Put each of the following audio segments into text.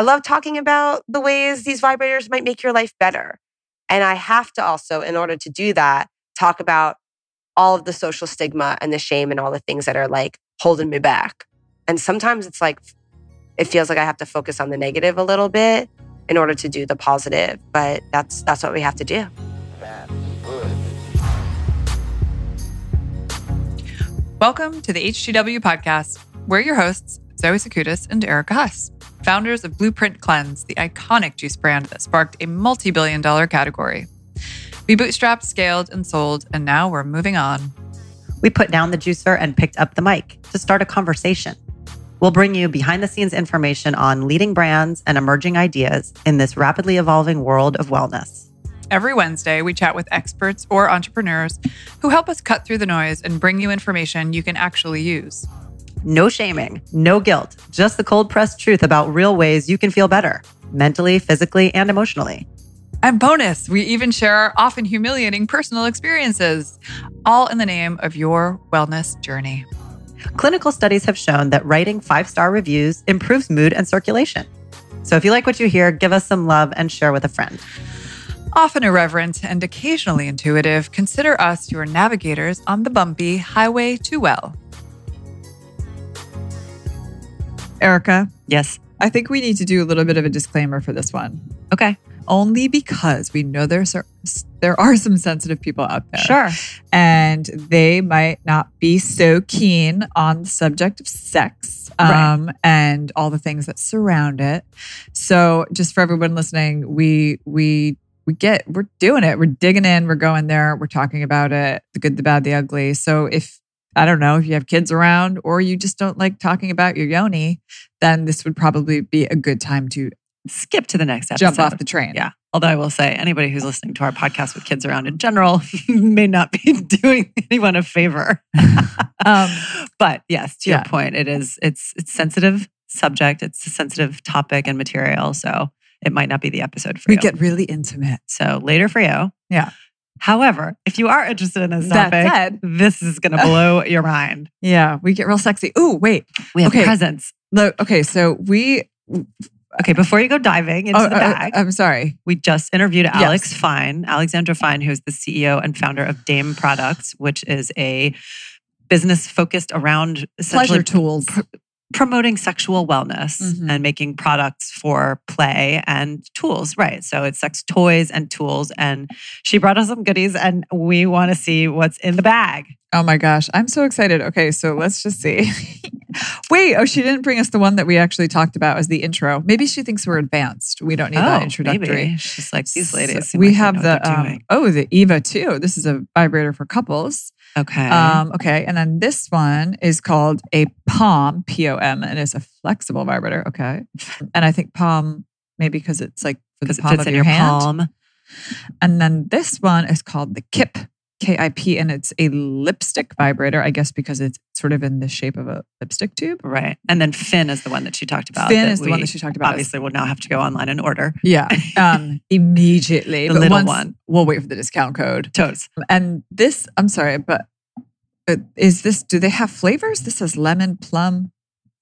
I love talking about the ways these vibrators might make your life better. And I have to also, in order to do that, talk about all of the social stigma and the shame and all the things that are like holding me back. And sometimes it's like, it feels like I have to focus on the negative a little bit in order to do the positive. But that's that's what we have to do. Welcome to the HTW podcast. We're your hosts, Zoe Sakoutis and Erica Huss, founders of Blueprint Cleanse, the iconic juice brand that sparked a multi billion dollar category. We bootstrapped, scaled, and sold, and now we're moving on. We put down the juicer and picked up the mic to start a conversation. We'll bring you behind the scenes information on leading brands and emerging ideas in this rapidly evolving world of wellness. Every Wednesday, we chat with experts or entrepreneurs who help us cut through the noise and bring you information you can actually use. No shaming, no guilt, just the cold pressed truth about real ways you can feel better mentally, physically, and emotionally. And bonus, we even share our often humiliating personal experiences, all in the name of your wellness journey. Clinical studies have shown that writing five star reviews improves mood and circulation. So if you like what you hear, give us some love and share with a friend. Often irreverent and occasionally intuitive, consider us your navigators on the bumpy highway to well. Erica, Yes. I think we need to do a little bit of a disclaimer for this one. Okay. Only because we know there's there are some sensitive people out there. Sure. And they might not be so keen on the subject of sex Right. um, and all the things that surround it. So just for everyone listening, we we we get we're doing it. We're digging in, we're going there, we're talking about it, the good, the bad, the ugly. So if I don't know if you have kids around or you just don't like talking about your yoni, then this would probably be a good time to Skip to the next episode. jump off the train. Yeah. Although I will say, anybody who's listening to our podcast with kids around in general may not be doing anyone a favor. Um, but yes, to yeah. your point, it is it's it's sensitive subject. It's a sensitive topic and material. So it might not be the episode for we you. We get really intimate. so later for you. Yeah. However, if you are interested in this That topic, said- this is going to blow your mind. Yeah, we get real sexy. Ooh, wait. We have Okay. presents. Look, okay, so we Okay, before you go diving into oh, the uh, bag, I'm sorry. we just interviewed Yes. Alex Fine, Alexandra Fine, who's the CEO and founder of Dame Products, which is a business focused around Pleasure tools. pr- promoting sexual wellness Mhm. and making products for play and tools. Right. So it's sex toys and tools. And she brought us some goodies, and we want to see what's in the bag. Oh my gosh, I'm so excited. Okay, so let's just see. Wait, oh, she didn't bring us the one that we actually talked about as the intro. Maybe she thinks we're advanced. We don't need that introductory. Oh, Maybe. She's like, these ladies. So we like have the um, oh the Eva 2. This is a vibrator for couples. Okay. Um, okay, and then this one is called a Pom P O M, and it's a flexible vibrator. Okay, and I think Pom maybe because it's like for the because it palm fits of in your, your hand. palm. And then this one is called the Kip, K I P, and it's a lipstick vibrator, I guess because it's sort of in the shape of a lipstick tube. Right. And then Fin is the one that she talked about. Fin is the one that she talked about. Obviously, we'll now have to go online and order. Yeah, um, immediately. The But little once- one. We'll wait for the discount code. Totes. And this, I'm sorry, but is this, do they have flavors? This says lemon, plum,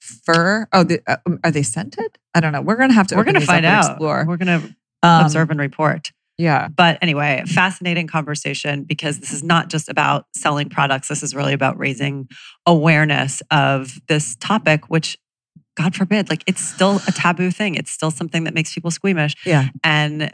fir. Oh, the, uh, are they scented? I don't know. We're going to have to We're going to find out. explore. We're going to Um, observe and report. Yeah. But anyway, fascinating conversation because this is not just about selling products. This is really about raising awareness of this topic, which, God forbid, like it's still a taboo thing. It's still something that makes people squeamish. Yeah. And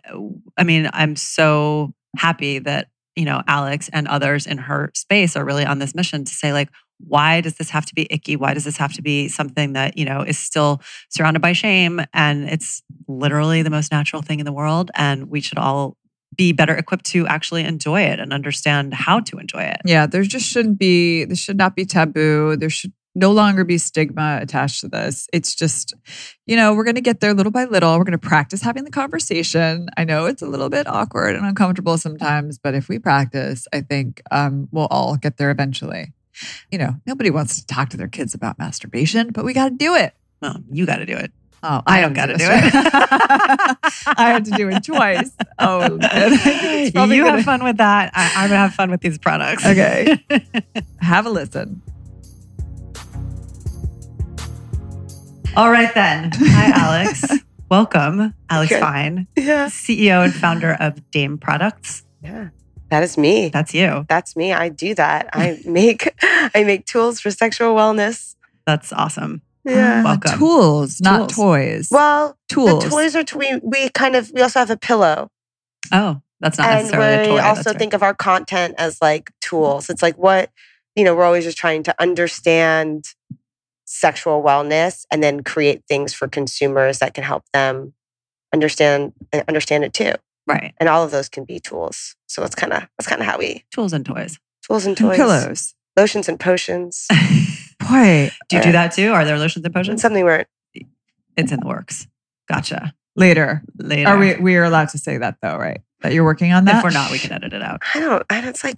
I mean, I'm so happy that, you know, Alex and others in her space are really on this mission to say, like, why does this have to be icky? Why does this have to be something that, you know, is still surrounded by shame? And it's literally the most natural thing in the world. And we should all be better equipped to actually enjoy it and understand how to enjoy it. Yeah. There just shouldn't be, this should not be taboo. There should no longer be stigma attached to this. It's just, you know, we're going to get there little by little. We're going to practice having the conversation. I know it's a little bit awkward and uncomfortable sometimes, but if we practice, I think um, we'll all get there eventually. You know, nobody wants to talk to their kids about masturbation, but we got to do it. Well, you got to do it. Oh, I don't don't gotta do it. I had to do it twice. Oh, you gonna- have fun with that. I, I'm gonna have fun with these products. Okay. have a listen. All right then. Hi, Alex. welcome, Alex Okay. Fine, Yeah. CEO and founder of Dame Products. Yeah. That is me. That's you. That's me. I do that. I make I make tools for sexual wellness. That's awesome. Yeah. Ah, Welcome. Tools, not Tools. toys. Well, tools. the toys are t- we we kind of we also have a pillow. Oh, that's not and necessarily a we also right. think of our content as like tools. It's like what, you know, we're always just trying to understand sexual wellness and then create things for consumers that can help them understand and understand it too. right. And all of those can be tools. So that's kind of that's kind of how we Tools and toys. tools and and toys, pillows. lotions and potions. Boy, Do you do that too? Are there lotions and It's potions? something where It's in the works. Gotcha. later. Later. Are we? We are allowed to say that though, right? That you're working on that. If we're not, we can edit it out. I don't. I don't it's like,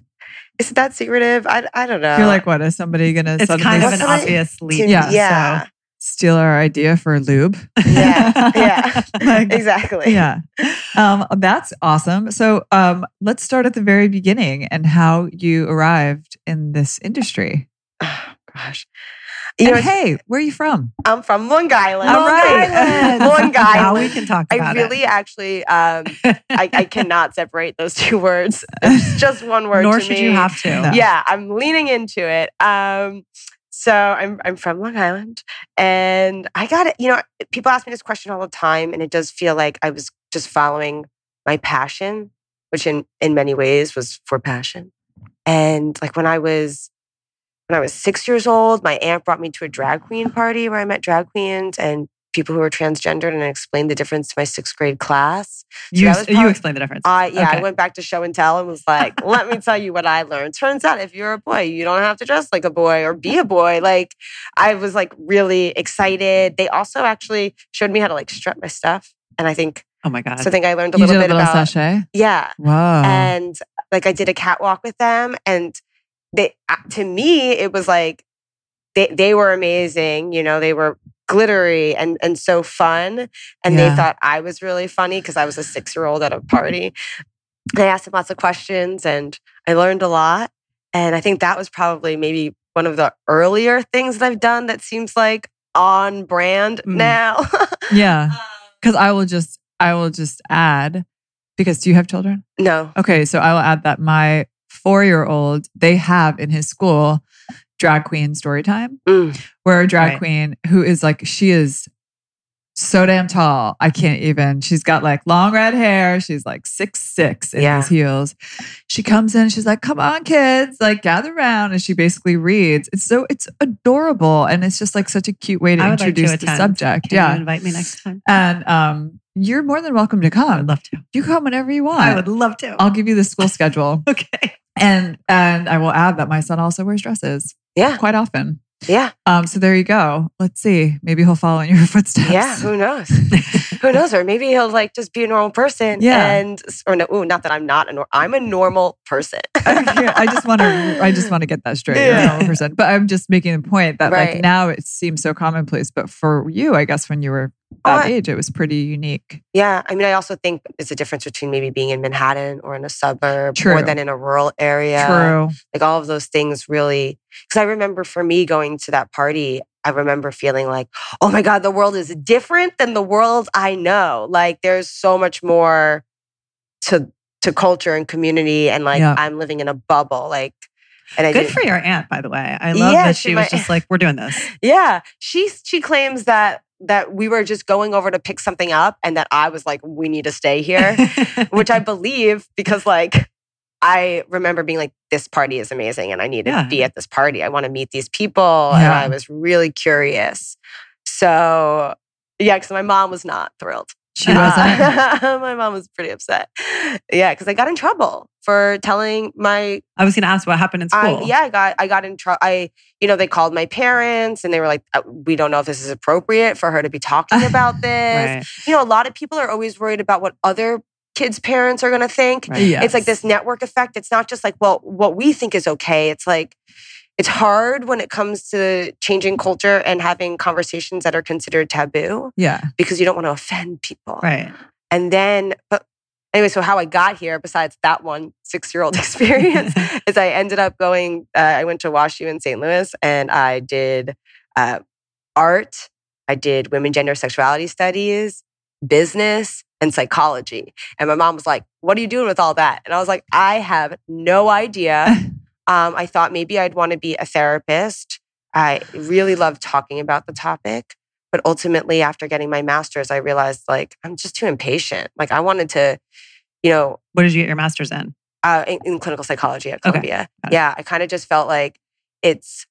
is it that secretive? I, I don't know. You're like, what is somebody gonna It's suddenly kind of an obvious leap. Yeah. yeah, steal our idea for lube? Yeah, yeah. Like, exactly. yeah. Um, that's awesome. So um, let's start at the very beginning and how you arrived in this industry. Oh, gosh. You and know, hey, where are you from? I'm from Long Island. All right. Long Now Island. we can talk I about really actually, um, I, I cannot separate those two words. It's just one word. Nor to should me. you have to. No. Yeah, I'm leaning into it. Um, so I'm I'm from Long Island, and I got it. You know, people ask me this question all the time, and it does feel like I was just following my passion, which in in many ways was for passion. And like when I was when I was six years old, my aunt brought me to a drag queen party where I met drag queens and people who were transgendered, and I explained the difference to my sixth grade class. You, that was you prob- explain the difference. I yeah, I went back to show and tell and was like, let me tell you what I learned. Turns out if you're a boy, you don't have to dress like a boy or be a boy. Like I was like really excited. They also actually showed me how to like strut my stuff. And I think oh my God. so I think I learned a you little did a bit little about sashay. yeah. Wow. And like I did a catwalk with them and they uh, to me it was like they they were amazing, you know, they were glittery and and so fun and Yeah. they thought I was really funny because I was a 6-year-old at a party. I asked them lots of questions and I learned a lot and I think that was probably maybe one of the earlier things that I've done that seems like on brand Mm. now. yeah, Um, because I will just I will just add because do you have children? no. Okay, so I will add that my four year old they have in his school drag queen story time Mm. where a drag Right. queen who is like she is so damn tall. I can't even. She's got like long red hair. She's like six six in Yeah. these heels. She comes in. She's like, "Come on, kids! Like gather around." And she basically reads. It's so it's adorable, and it's just like such a cute way to I would like to introduce the subject. Can yeah, invite me next time? and um, you're more than welcome to come. I'd love to. you come whenever you want. I would love to. I'll give you the school schedule. okay. And and I will add that my son also wears dresses Yeah. quite often. Yeah. Um, so there you go. Let's see. Maybe he'll follow in your footsteps. Yeah, who knows? who knows? Or maybe he'll like just be a normal person. Yeah. And or no, ooh, not that I'm not a nor- I'm a normal person. I, I just want to. I just want to get that straight. You're a Yeah. normal person. But I'm just making the point that like now it seems so commonplace, but for you, I guess when you were that age, it was pretty unique. yeah. I mean, I also think it's a difference between maybe being in Manhattan or in a suburb True. or than in a rural area. True. Like all of those things really because I remember for me going to that party, I remember feeling like, oh my God, the world is different than the world I know. Like there's so much more to to culture and community and like Yeah. I'm living in a bubble. Like and I Good for your aunt, by the way. I love Yeah, that she she was might- just like, we're doing this. Yeah, she she claims that that we were just going over to pick something up, and that I was like, "We need to stay here," which I believe because like I remember being like, "This party is amazing, and I need Yeah. to be at this party. I want to meet these people," and I was really curious. So yeah, because my mom was not thrilled. She wasn't. Uh, my mom was pretty upset. Yeah, because I got in trouble for telling my I was going to ask what happened in school. I, yeah, I got I got in trouble. I you know they called my parents and they were like, "Uh, we don't know if this is appropriate for her to be talking about this. Right. You know, a lot of people are always worried about what other kids' parents are going to think. Right. Yes. It's like this network effect. It's not just like well, what we think is okay. It's like it's hard when it comes to changing culture and having conversations that are considered taboo Yeah. because you don't want to offend people. Right. And then, but anyway, so how I got here, besides that one six year old experience, is I ended up going, uh, I went to Wash U in St. Louis and I did uh, art, I did women, gender, sexuality studies, business and psychology. And my mom was like, What are you doing with all that? And I was like, I have no idea. Um, I thought maybe I'd want to be a therapist. I really loved talking about the topic. But ultimately, after getting my master's, I realized like I'm just too impatient. Like I wanted to, you know, What did you get your master's in? uh, in, in clinical psychology at Columbia. It. Yeah, I kind of just felt like it's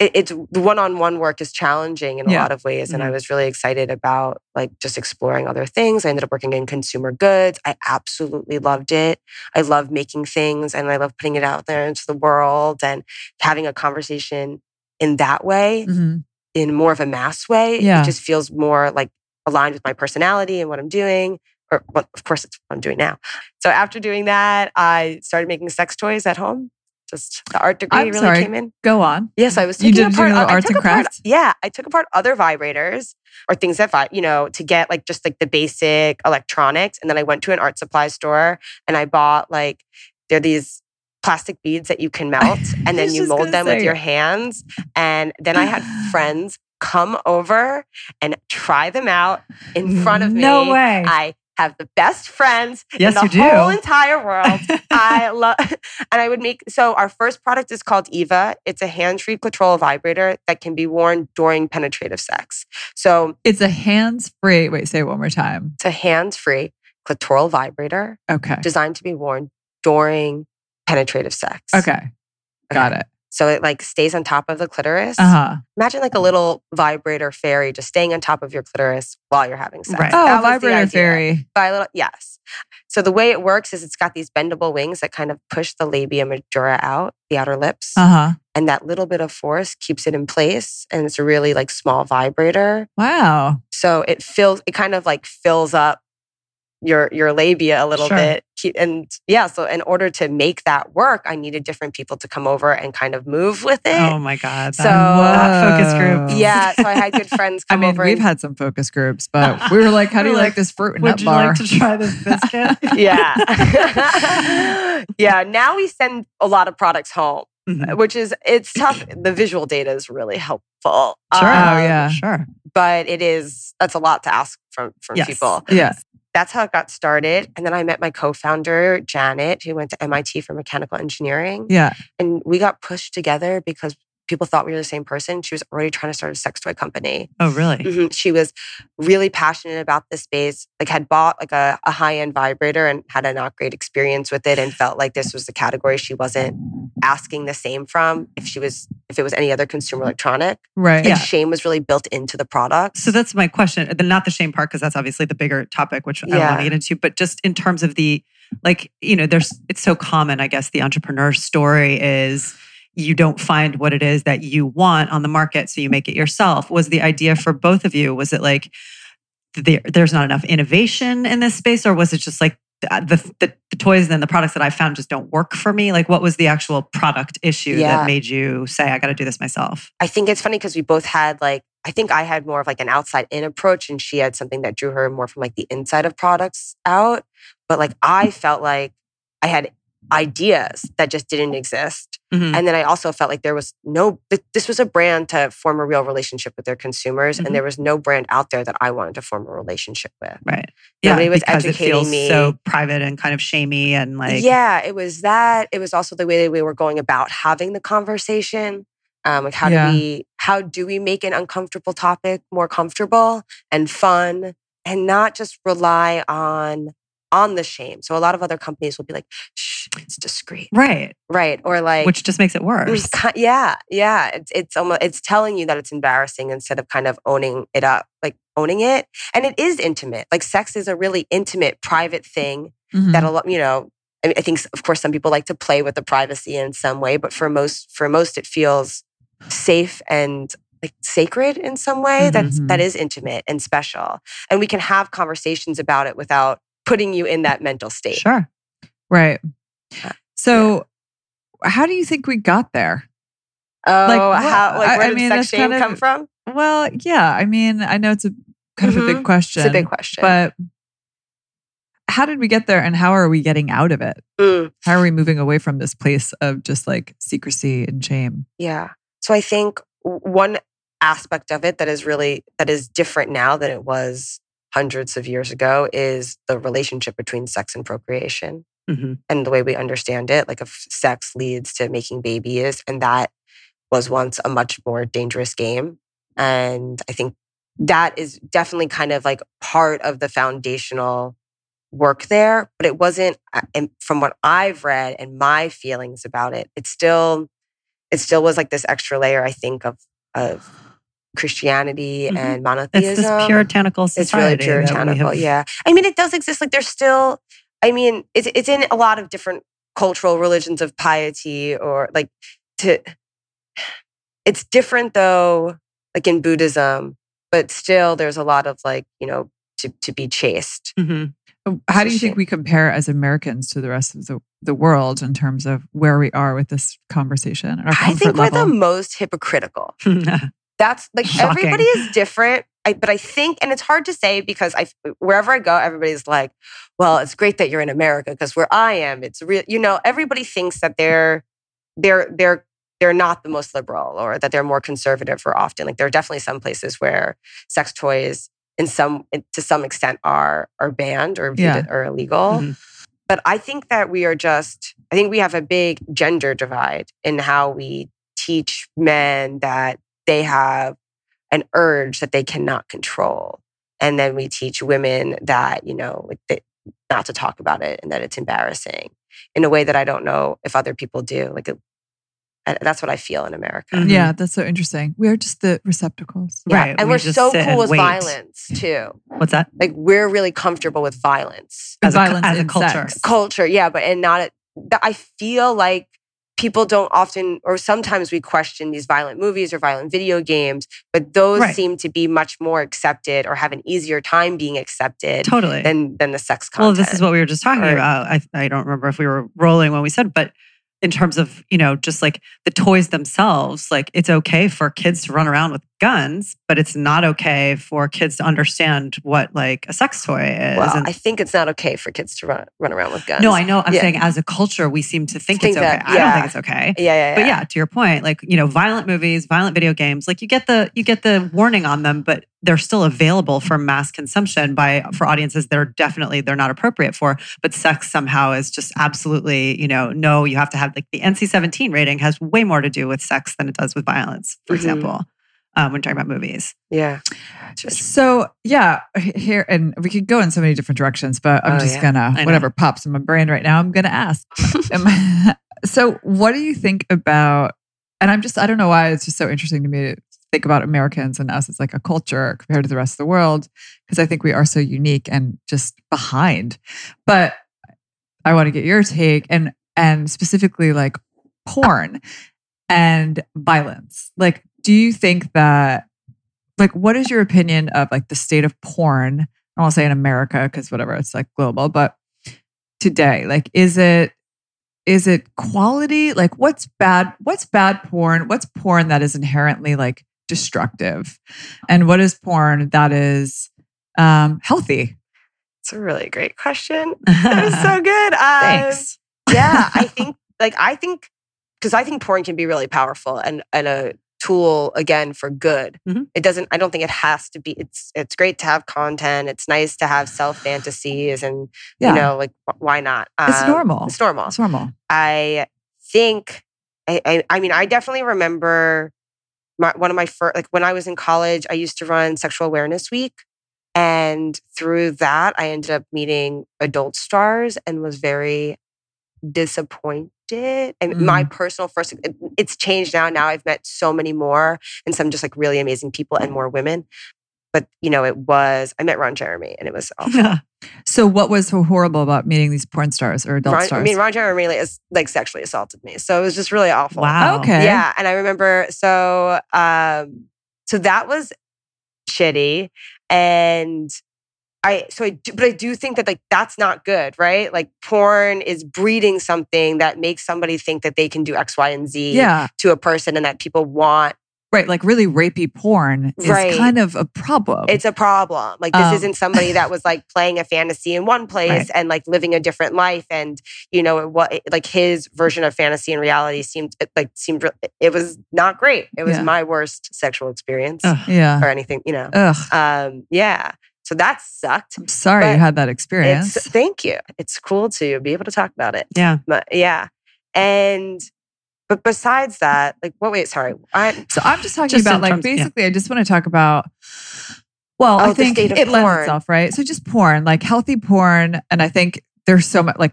it, it's the one-on-one work is challenging in a Yeah. lot of ways, and I Mhm. was really excited about like just exploring other things. I ended up working in consumer goods. I absolutely loved it. I love making things, and I love putting it out there into the world and having a conversation in that way, Mhm. in more of a mass way. Yeah. It just feels more like aligned with my personality and what I'm doing. Or, well, of course, it's what I'm doing now. So after doing that, I started making sex toys at home. Just the art degree I'm really sorry. came in. Go on. Yes, I was You did apart little I arts and apart- crafts? Yeah, I took apart other vibrators or things that vi- you know to get like just like the basic electronics, and then I went to an art supply store and I bought like they're these plastic beads that you can melt, and then you mold them with your hands. And then I had friends come over and try them out in front of me. No way. I have the best friends Yes, in you the do. whole entire world. I love, and I would make. So our first product is called Eva. It's a hands-free clitoral vibrator that can be worn during penetrative sex. So It's a hands free. Wait, say it one more time. it's a hands-free clitoral vibrator Okay. designed to be worn during penetrative sex. Okay. Got it. So it like stays on top of the clitoris. Uh huh. Imagine like a little vibrator fairy just staying on top of your clitoris while you're having sex. Right. Oh, That was vibrator fairy. By little, yes. So the way it works is it's got these bendable wings that kind of push the labia majora out, the outer lips, Uh huh. and that little bit of force keeps it in place. And it's a really like small vibrator. Wow. So it fills, it kind of like fills up your your labia a little Sure. bit. And yeah, so in order to make that work, I needed different people to come over and kind of move with it. oh my God. So- that focus group. Yeah, so I had good friends I come mean, over. we've and- had some focus groups, but we were like, how do you like, like this fruit and Would nut you bar? like to try this biscuit? yeah. yeah. Now we send a lot of products home, Mhm. which is, it's tough. The visual data is really helpful. Sure. Oh, Um, yeah. Sure. But it is, that's a lot to ask from, from Yes. people. yeah. That's how it got started. And then I met my co founder, Janet, who went to MIT for mechanical engineering. Yeah. And we got pushed together because people thought we were the same person. She was already trying to start a sex toy company. Oh, really? Mhm. She was really passionate about the space, like had bought like a, a high-end vibrator and had a not great experience with it and felt like this was the category she wasn't asking the same from if she was if it was any other consumer electronic. Right. And Yeah. shame was really built into the product. So that's my question. The- Not the shame part, because that's obviously the bigger topic, which I Yeah. want to get into. But just in terms of the, like, you know, there's, it's so common, I guess, the entrepreneur story is you don't find what it is that you want on the market, so you make it yourself. Was the idea for both of you, was it like there, there's not enough innovation in this space, or was it just like the, uh, the, the, the toys and the products that I found just don't work for me? Like, what was the actual product issue Yeah. that made you say, I got to do this myself? I think it's funny because we both had like I think I had more of like an outside in approach and she had something that drew her more from like the inside of products out. But like I felt like I had ideas that just didn't exist. Mhm. And then I also felt like there was no, this was a brand to form a real relationship with their consumers. Mhm. And there was no brand out there that I wanted to form a relationship with. Right. Nobody was because it educating feels me. so private and kind of shamey and like yeah, it was that. It was also the way that we were going about having the conversation. Um, like how Yeah. do we how do we make an uncomfortable topic more comfortable and fun and not just rely on on the shame. So a lot of other companies will be like, shh, it's discreet. right, Right. Or like which just makes it worse. Yeah, yeah. It's it's almost it's telling you that it's embarrassing instead of kind of owning it up, like owning it. And it is intimate. Like sex is a really intimate, private thing Mhm. that a lot, you know. I, mean, I think, of course, some people like to play with the privacy in some way, but for most, for most, it feels safe and like sacred in some way. That's Mhm. that is intimate and special, and we can have conversations about it without putting you in that mental state. Sure. Right. Uh, So, how do you think we got there? Oh, Like, what- how? Like, I- where I did mean, sex shame kind of- come from? Well, yeah. I mean, I know it's a kind of a big question. It's a big question. But how did we get there and how are we getting out of it? Mm. How are we moving away from this place of just like secrecy and shame? Yeah. So I think one aspect of it that is really that is different now than it was hundreds of years ago is the relationship between sex and procreation Mhm. and the way we understand it. Like, if sex leads to making babies, and that was once a much more dangerous game. And I think that is definitely kind of like part of the foundational work there, but it wasn't. uh, And from what I've read and my feelings about it, it still, it still was like this extra layer. I think of of Christianity Mhm. and monotheism. It's this puritanical It's really society. that we puritanical. Yeah. I mean, it does exist. Like, there's still, I mean, it's, it's in a lot of different cultural religions of piety or like to, it's different though, like in Buddhism, but still there's a lot of like, you know, to, to be chaste. Mhm. How do you think we compare as Americans to the rest of the, the world in terms of where we are with this conversation? I think we're the most hypocritical. That's like Shocking. everybody is different. I, but I think, and it's hard to say because I, wherever I go, everybody's like, "Well, it's great that you're in America because where I am, it's real." You know, everybody thinks that they're, they're, they're, they're not the most liberal or that they're more conservative. Or often, like there are definitely some places where sex toys, in some, to some extent, are are banned or Yeah. or illegal. Mhm. But I think that we are just. I think we have a big gender divide in how we teach men that they have an urge that they cannot control. And then we teach women that, you know, not to talk about it and that it's embarrassing in a way that I don't know if other people do. Like, it, that's what I feel in America. Mhm. Yeah, that's so interesting. We are just the receptacles. Yeah. Right, And we we're so cool with wait. violence too. What's that? Like, we're really comfortable with violence. As a, Violence as a culture. sex. Culture, yeah, but and not, that I feel like people don't often, or sometimes we question these violent movies or violent video games, but those Right. seem to be much more accepted or have an easier time being accepted Totally. than than the sex Well, this is what we were just talking Or- about. I, I don't remember if we were rolling when we said, but in terms of, you know, just like the toys themselves, like it's okay for kids to run around with guns, but it's not okay for kids to understand what like a sex toy is. well, And- I think it's not okay for kids to run run around with guns. no, I know. I'm Yeah. saying as a culture, we seem to think, Think it's okay. that- I don't think it's okay. Yeah, yeah, yeah. But yeah, to your point, like you know, violent movies, violent video games, like you get the you get the warning on them, but they're still available for mass consumption by for audiences that are definitely they're not appropriate for. But sex somehow is just absolutely, you know, no, you have to have like the NC-17 rating has way more to do with sex than it does with violence, for Mhm. example. Um, when talking about movies, yeah. So yeah, here and we could go in so many different directions, but I'm Oh, just yeah. gonna whatever pops in my brain right now. I'm gonna ask. I- so what do you think about? And I'm just I don't know why it's just so interesting to me to think about Americans and us as like a culture compared to the rest of the world because I think we are so unique and just behind. But I want to get your take and and specifically like porn and violence. Like, do you think that like what is your opinion of like the state of porn? I won't say in America because whatever, it's like global, but today, like is it is it quality? Like what's bad? What's bad porn? What's porn that is inherently like destructive? And what is porn that is um healthy? It's a really great question. That was so good. Um, Thanks. yeah, I think like I think because I think porn can be really powerful and and a tool again for good. Mhm. It doesn't. I don't think it has to be. It's it's great to have content. It's nice to have self fantasies and Yeah. you know like why not? It's Um, normal. It's normal. It's normal. I think. I, I, I mean, I definitely remember my, one of my first, like when I was in college, I used to run Sexual Awareness Week. And through that, I ended up meeting adult stars and was very disappointed. And my personal first, it- it's changed now. Now I've met so many more and some just like really amazing people and more women. But, you know, it was, I met Ron Jeremy and it was awful. So what was so horrible about meeting these porn stars or adult Ron, stars? I mean, Ron Jeremy like, is like sexually assaulted me. So it was just really awful. wow. Okay. Yeah. And I remember so um so that was shitty. And I so I do, but I do think that like that's not good, right? Like porn is breeding something that makes somebody think that they can do X, Y, and Z yeah. to a person and that people want. Right. Like really rapey porn is Right. kind of a problem. It's a problem. Like this Um, isn't somebody that was like playing a fantasy in one place Right. and like living a different life. And you know what? Like his version of fantasy and reality seemed like seemed it was not great. It was Yeah. my worst sexual experience Ugh. yeah. or anything. You know. Ugh. Um, yeah. So that sucked. I'm sorry But you had that experience. Thank you. It's cool to be able to talk about it. Yeah. But yeah. And but besides that, like what wait, sorry. I So I'm just talking Just about like terms- yeah. basically, I just want to talk about. Well, Oh, I think state of it lends itself, right? So just porn, like healthy porn, and I think there's so much like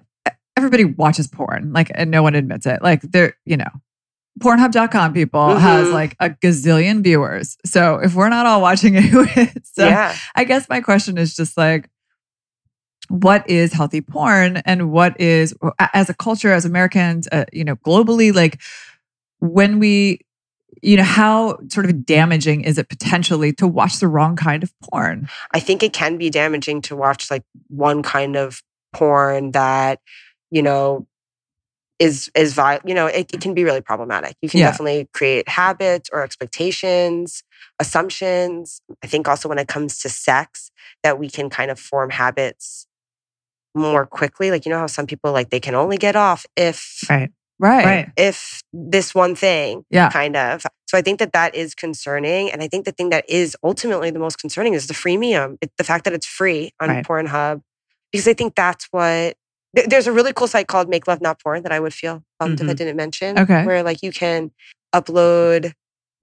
everybody watches porn, like and no one admits it. Like they're you know, Pornhub.com people has Mhm. like a gazillion viewers. So if we're not all watching it, who is? So yeah. I guess my question is just like, what is healthy porn, and what is as a culture, as Americans, uh, you know, globally, like when we, you know, how sort of damaging is it potentially to watch the wrong kind of porn? I think it can be damaging to watch like one kind of porn that, you know, is is vi- you know, it, it can be really problematic. You can Yeah. definitely create habits or expectations, assumptions. I think also when it comes to sex, that we can kind of form habits more quickly. Like you know how some people like they can only get off if Right. Right. Right. if this one thing Yeah. kind of. So I think that that is concerning. And I think the thing that is ultimately the most concerning is the freemium, it, the fact that it's free on Right. Pornhub, because I think that's what. Th- There's a really cool site called Make Love Not Porn that I would feel bummed if I Mhm. didn't mention. Okay. Where like you can upload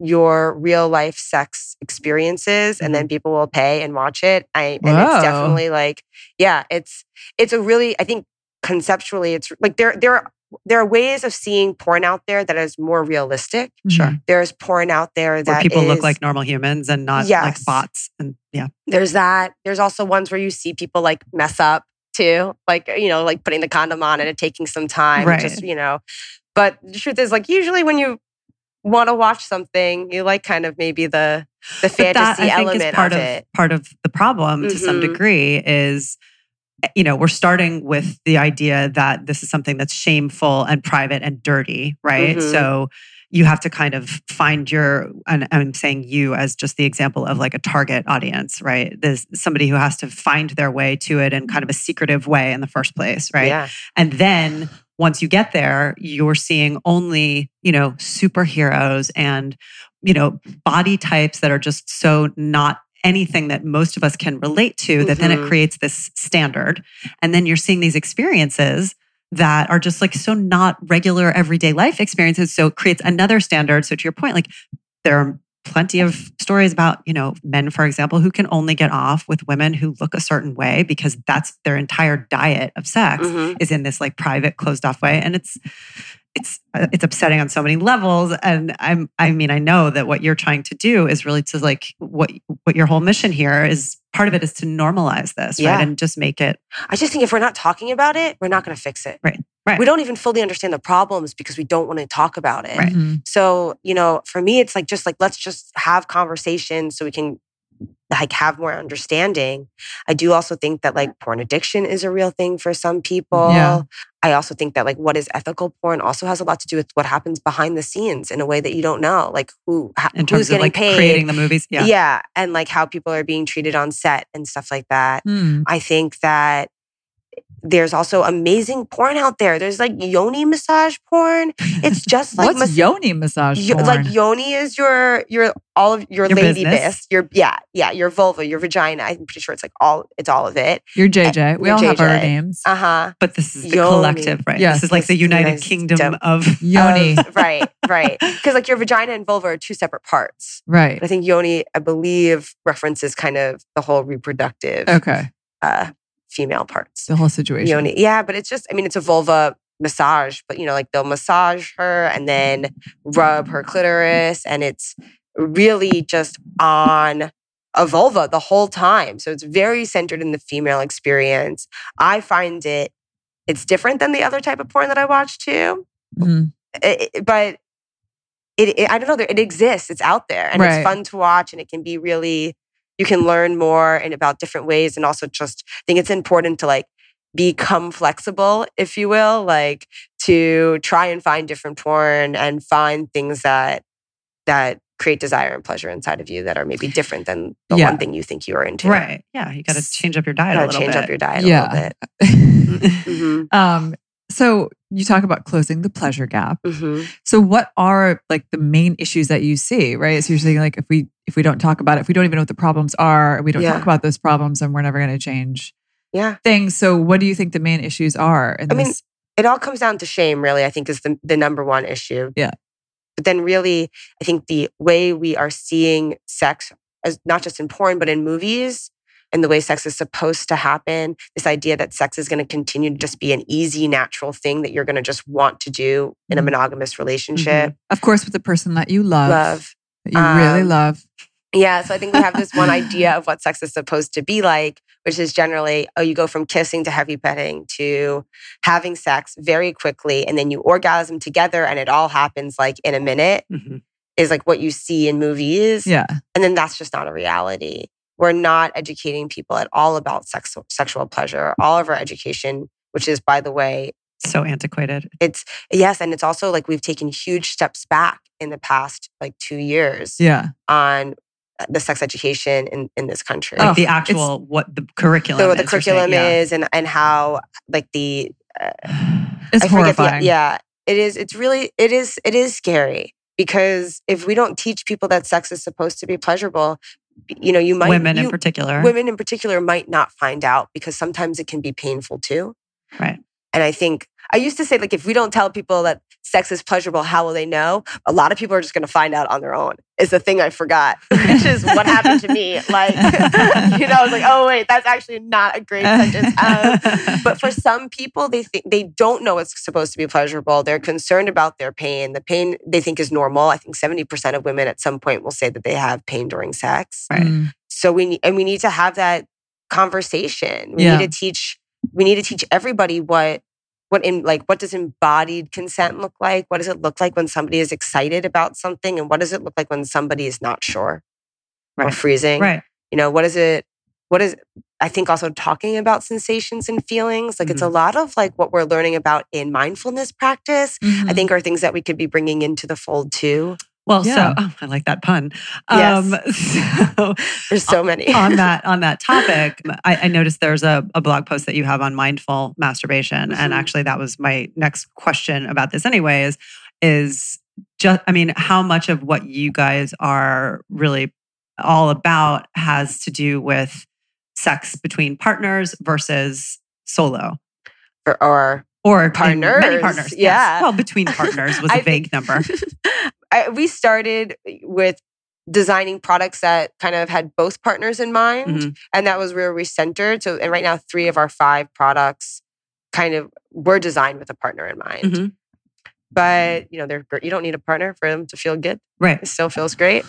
your real life sex experiences and then people will pay and watch it. I and Whoa. it's definitely like, yeah, it's it's a really I think conceptually it's like there there are there are ways of seeing porn out there that is more realistic. Sure. Mhm. There's porn out there that Where people look like normal humans and not like Yes. bots. And yeah. there's that. There's also ones where you see people like mess up too, like you know, like putting the condom on and it taking some time. Right. Just you know, but the truth is, like usually when you want to watch something, you like kind of maybe the the But fantasy that, I think, element is part of, it. part of the problem to some Mhm. degree is eh, you know we're starting with the idea that this is something that's shameful and private and dirty right Mhm. so you have to kind of find your and i'm saying you as just the example of like a target audience right there's somebody who has to find their way to it in kind of a secretive way in the first place right Yeah, and then once you get there, you're seeing only, you know, superheroes and, you know, body types that are just so not anything that most of us can relate to that then it Mhm. creates this standard. And then you're seeing these experiences that are just like so not regular everyday life experiences. So it creates another standard. So to your point, like there are plenty of stories about, you know, men, for example, who can only get off with women who look a certain way because that's their entire diet of sex Mhm. is in this like private closed off way and it's it's uh, it's upsetting on so many levels and i'm i mean i know that what you're trying to do is really to like what what your whole mission here is part of it is to normalize this Yeah. right and just make it I just think if we're not talking about it, we're not going to fix it. Right, right. We don't even fully understand the problems because we don't want to talk about it. Right. Mhm. So, you know, for me, it's like just like let's just have conversations so we can like have more understanding. I do also think that like porn addiction is a real thing for some people. Yeah. I also think that like what is ethical porn also has a lot to do with what happens behind the scenes in a way that you don't know, like who in who's of getting like paid, creating the movies yeah and like how people are being treated on set and stuff like that. Hmm. I think that there's also amazing porn out there. There's like yoni massage porn. It's just like What's mas- yoni massage Yo- porn? like yoni is your your all of your, Your lady business. bits. Your yeah yeah your vulva, your vagina. I'm pretty sure it's like all it's all of it. You're JJ. We You're all have our JJ. names. Uh huh. but this is the Yoni. collective right Yes, this is like the united kingdom dope. of Yoni. right right because like your vagina and vulva are two separate parts. right. But I think yoni, I believe, references kind of the whole reproductive Okay. uh, female parts. The whole situation. Yoni. Yeah, but it's just, I mean, it's a vulva massage, but you know, like they'll massage her and then rub her clitoris, and it's really just on a vulva the whole time. So it's very centered in the female experience. I find it, it's different than the other type of porn that I watch too. Mhm. It- it- but it, it- I don't know, it exists, it's out there, and Right. it's fun to watch, and it can be really, you can learn more and about different ways, and also just I think it's important to like become flexible, if you will, like to try and find different porn and find things that that create desire and pleasure inside of you that are maybe different than the Yeah. one thing you think you are into. right yeah you got to change up your diet a Gotta little change bit up your diet Yeah. a little bit. Mhm. um, So you talk about closing the pleasure gap. Mhm. So what are like the main issues that you see, right? So you're saying like if we if we don't talk about it, if we don't even know what the problems are, we don't Yeah. talk about those problems, and we're never going to change Yeah. things. So what do you think the main issues are? I mean, it all comes down to shame, really, I think is the, the number one issue. Yeah. But then, really, I think the way we are seeing sex, as not just in porn, but in movies, and the way sex is supposed to happen, this idea that sex is going to continue to just be an easy, natural thing that you're going to just want to do in a Mhm. monogamous relationship. of course, with the person that you love, Love. that you really Um, love. Yeah. So I think we have this one idea of what sex is supposed to be like, which is generally, oh, you go from kissing to heavy petting to having sex very quickly, and then you orgasm together, and it all happens like in a minute, Mhm. is like what you see in movies. Yeah. And then that's just not a reality. We're not educating people at all about sex, sexual pleasure. All of our education, which is, by the way, So antiquated. it's yes, and it's also like we've taken huge steps back in the past like two years Yeah. on uh, the sex education in, in this country. Like Oh, the actual what the curriculum so what the is, saying, curriculum yeah. is and and how like the uh, It's I forget the horrifying. yeah it is it's really it is it is scary because if we don't teach people that sex is supposed to be pleasurable you know you might women in particular. women in particular might not find out because sometimes it can be painful too Right. and I think I used to say like if we don't tell people that sex is pleasurable how will they know a lot of people are just going to find out on their own is the thing I forgot which is what happened to me like you know I was like oh wait that's actually not a great sentence um, but for some people they think they don't know it's supposed to be pleasurable they're concerned about their pain the pain they think is normal i think 70% of women at some point will say that they have pain during sex Right. Mm. so we need and we need to have that conversation we Yeah. need to teach we need to teach everybody what what in like what does embodied consent look like what does it look like when somebody is excited about something and what does it look like when somebody is not sure or Right. freezing right. you know what is it what is i think also talking about sensations and feelings like it's Mm-hmm. a lot of like what we're learning about in mindfulness practice i Mhm. think are things that we could be bringing into the fold too Well, Yeah. so oh, I like that pun. Yes. Um, so there's so many on that on that topic, I, I noticed there's a, a blog post that you have on mindful masturbation, and Mhm. actually that was my next question about this. Anyway, is is just I mean, how much of what you guys are really all about has to do with sex between partners versus solo or, or Partners, many partners? yes. yeah. well, between partners was a vague number. I, we started with designing products that kind of had both partners in mind Mhm. and that was where we centered so and right now three of our five products kind of were designed with a partner in mind Mhm. but you know they're you don't need a partner for them to feel good Right. it still feels great.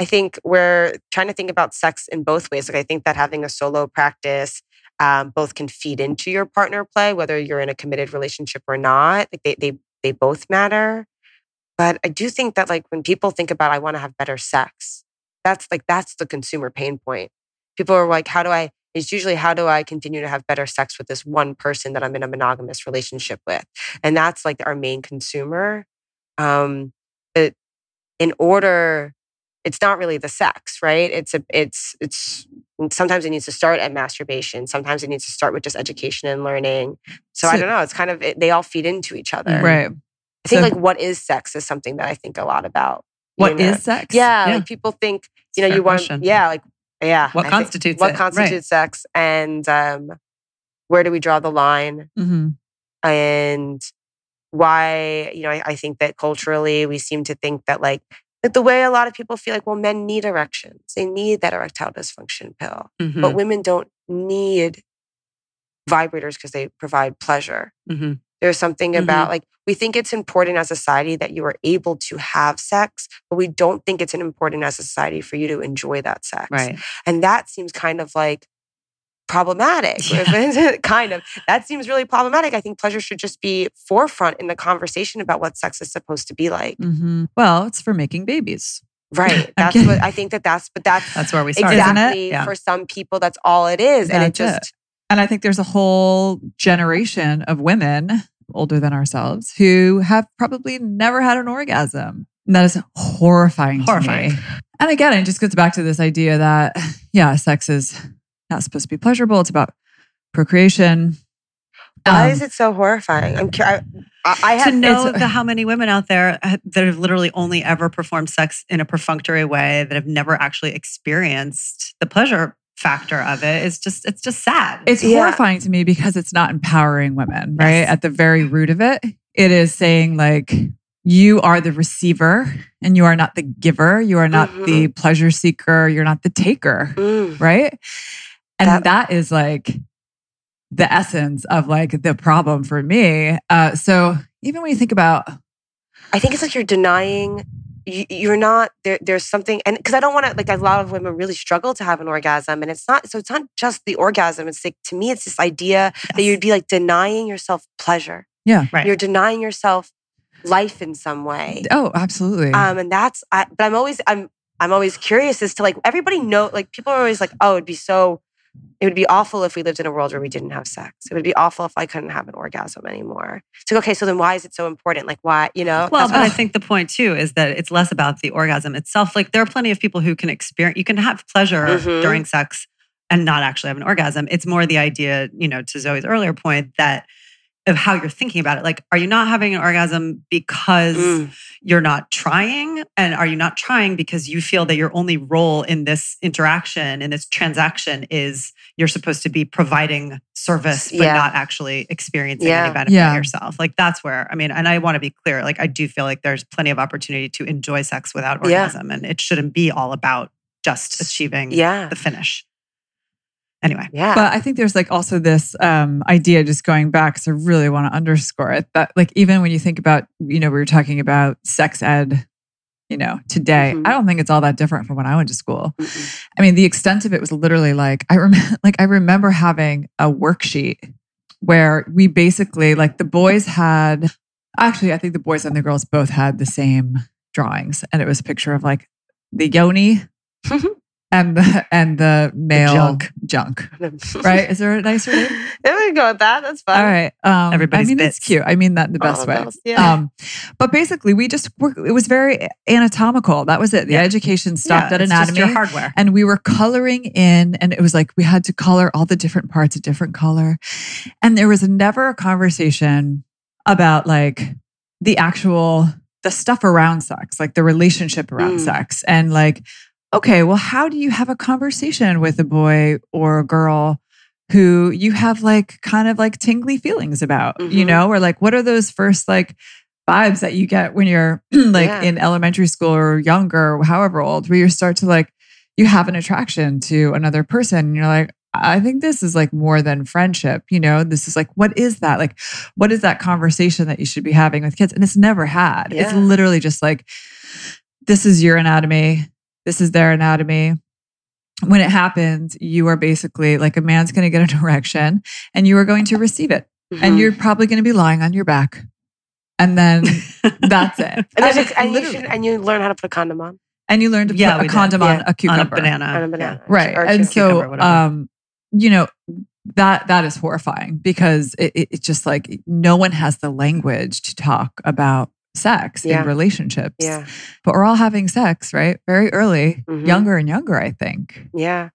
I think we're trying to think about sex in both ways. Like I think that having a solo practice um, both can feed into your partner play, whether you're in a committed relationship or not. Like they they they both matter. But I do think that like when people think about I want to have better sex, that's like that's the consumer pain point. People are like, how do I? It's usually how do I continue to have better sex with this one person that I'm in a monogamous relationship with, and that's like our main consumer. Um, but in order it's not really the sex right it's a it's it's sometimes it needs to start at masturbation sometimes it needs to start with just education and learning so, i don't know it's kind of it, they all feed into each other Right. I think So- like what is sex is something that i think a lot about What you is sex? yeah, Yeah. like people think you know you want question. yeah like yeah What I constitutes what it? Right. constitutes sex and um where do we draw the line Mhm. and why you know I, I think that culturally we seem to think that like like the way a lot of people feel like well men need erections they need that erectile dysfunction pill Mhm. but women don't need vibrators because they provide pleasure Mhm. There's something Mhm. about like we think it's important as a society that you are able to have sex but we don't think it's an important as a society for you to enjoy that sex Right. and that seems kind of like problematic. kind of. That seems really problematic. I think pleasure should just be forefront in the conversation about what sex is supposed to be like. Mhm. Well, it's for making babies. Right. That's what I think that that's, but that's That's where we it? exactly Yeah. for some people, that's all it is. and it just, it. Just, And I think there's a whole generation of women older than ourselves who have probably never had an orgasm. And that is horrifying, Horrifying. to me. And again, it just goes back to this idea that, yeah, sex is not supposed to be pleasurable. It's about procreation. Why Um, is it so horrifying? I'm curious. I, I to have know it's- the, how many women out there that have literally only ever performed sex in a perfunctory way that have never actually experienced the pleasure factor of it is just it's just sad. It's Yeah. horrifying to me because it's not empowering women, right? Yes. At the very root of it, it is saying like you are the receiver and you are not the giver. You are not the pleasure seeker. You're not the taker, Mm, right? And That- that is like the essence of like the problem for me. Uh, so even when you think about I think it's like you're denying. You, you're not there. There's something, and because I don't want to like a lot of women really struggle to have an orgasm, and it's not. So it's not just the orgasm. It's like to me, it's this idea that you'd be like denying yourself pleasure. yeah, right. You're denying yourself life in some way. oh, absolutely, Um, and that's. I, but I'm always. I'm. I'm always curious as to like everybody know. Like people are always like, oh, it'd be so. It would be awful if we lived in a world where we didn't have sex. It would be awful if I couldn't have an orgasm anymore. It's like, okay, so then why is it so important? Like, why, you know? Well, but I think the point too is that it's less about the orgasm itself. Like there are plenty of people who can experience, you can have pleasure Mhm. during sex and not actually have an orgasm. It's more the idea, you know, to Zoe's earlier point that of how you're thinking about it. Like, are you not having an orgasm because Mm. you're not trying? And are you not trying because you feel that your only role in this interaction, in this transaction, is you're supposed to be providing service, but Yeah. not actually experiencing Yeah. any benefit Yeah. yourself? Like, that's where, I mean, and I want to be clear, like, I do feel like there's plenty of opportunity to enjoy sex without Yeah. orgasm, and it shouldn't be all about just achieving yeah. the finish. Anyway, Yeah. But I think there's like also this um, idea, just going back, because I really want to underscore it, that like even when you think about, you know, we were talking about sex ed, you know, today, Mhm. I don't think it's all that different from when I went to school. Mm-mm. I mean, the extent of it was literally like I remember, like I remember having a worksheet where we basically like the boys had, actually, I think the boys and the girls both had the same drawings, and it was a picture of like the yoni. And the and the male junk. junk, right? Is there a nicer name? There we go with that. That's fine. All right. Um, Everybody's I mean, it's cute. I mean that in the best of way. those, yeah. Um, but basically, we just were, it was very anatomical. That was it. The Yeah. education stopped Yeah, at it's just anatomy. your hardware. and we were coloring in, and it was like we had to color all the different parts a different color. And there was never a conversation about like the actual the stuff around sex, like the relationship around Mm. sex, and like, okay, well, how do you have a conversation with a boy or a girl? Who you have like kind of like tingly feelings about, you Mhm. know, or like what are those first like vibes that you get when you're like Yeah. in elementary school or younger, or however old, where you start to like, you have an attraction to another person. And you're like, I think this is like more than friendship. You know, this is like, what is that? Like, what is that conversation that you should be having with kids? And it's never had. It's literally just like, this is your anatomy, this is their anatomy. When it happens, you are basically like a man's going to get an erection and you are going to receive it Mhm. and you're probably going to be lying on your back. And then that's it. and, there's And and, you should, and you learn how to put a condom on, And you learn to Yeah, put we a did. condom on Yeah. a cucumber. on a banana. on a Yeah. Right. Or and so, um, you know, that that is horrifying because it, it, it's just like no one has the language to talk about sex Yeah. in relationships. yeah. But we're all having sex, right? Very early, Mhm. younger and younger, I think. Yeah.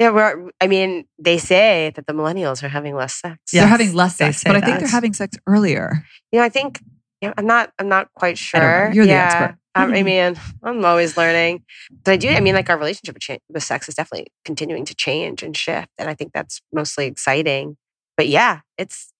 Yeah. We're, I mean, they say that the millennials are having less sex. Yeah. They're having less they sex, say but I think that. they're having sex earlier. You know, I think, yeah, I'm not, I'm not quite I don't know. sure. You're the yeah. expert. Um, I mean, I'm always learning. But I do, I mean, like our relationship with, cha- with sex is definitely continuing to change and shift. And I think that's mostly exciting. But yeah, it's,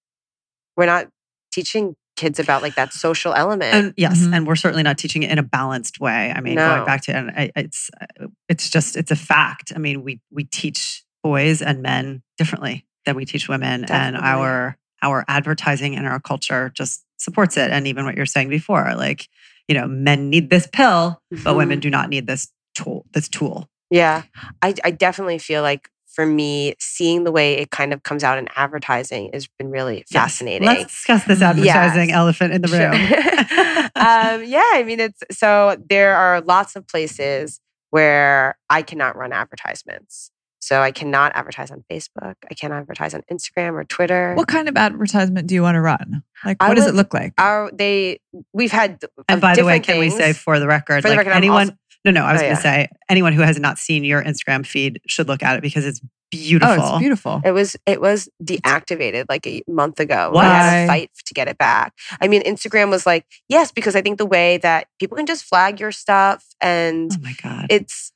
we're not teaching kids about like that social element. And yes, Mhm. and we're certainly not teaching it in a balanced way. I mean, No. going back to and it's uh, it's just it's a fact. I mean, we we teach boys and men differently than we teach women, and our our advertising and our culture just supports it. And even what you're saying before, like you know, men need this pill, but Mhm. women do not need this tool. This tool. Yeah. I, I definitely feel like for me, seeing the way it kind of comes out in advertising has been really Yes. fascinating. Let's discuss this Yes. advertising elephant in the Sure. room. um, yeah, I mean, it's so there are lots of places where I cannot run advertisements. So I cannot advertise on Facebook. I can't advertise on Instagram or Twitter. What kind of advertisement do you want to run? Like, what does it look like? Our they we've had And by the way, can we say for the record, For the like record, anyone? also- no, no, I was Oh, going yeah. to say anyone who has not seen your Instagram feed should look at it because it's beautiful. Oh, it's beautiful. It was it was deactivated like a month ago. We had Why? to fight to get it back. I mean, Instagram was like, yes, because I think the way that people can just flag your stuff and Oh my God. it's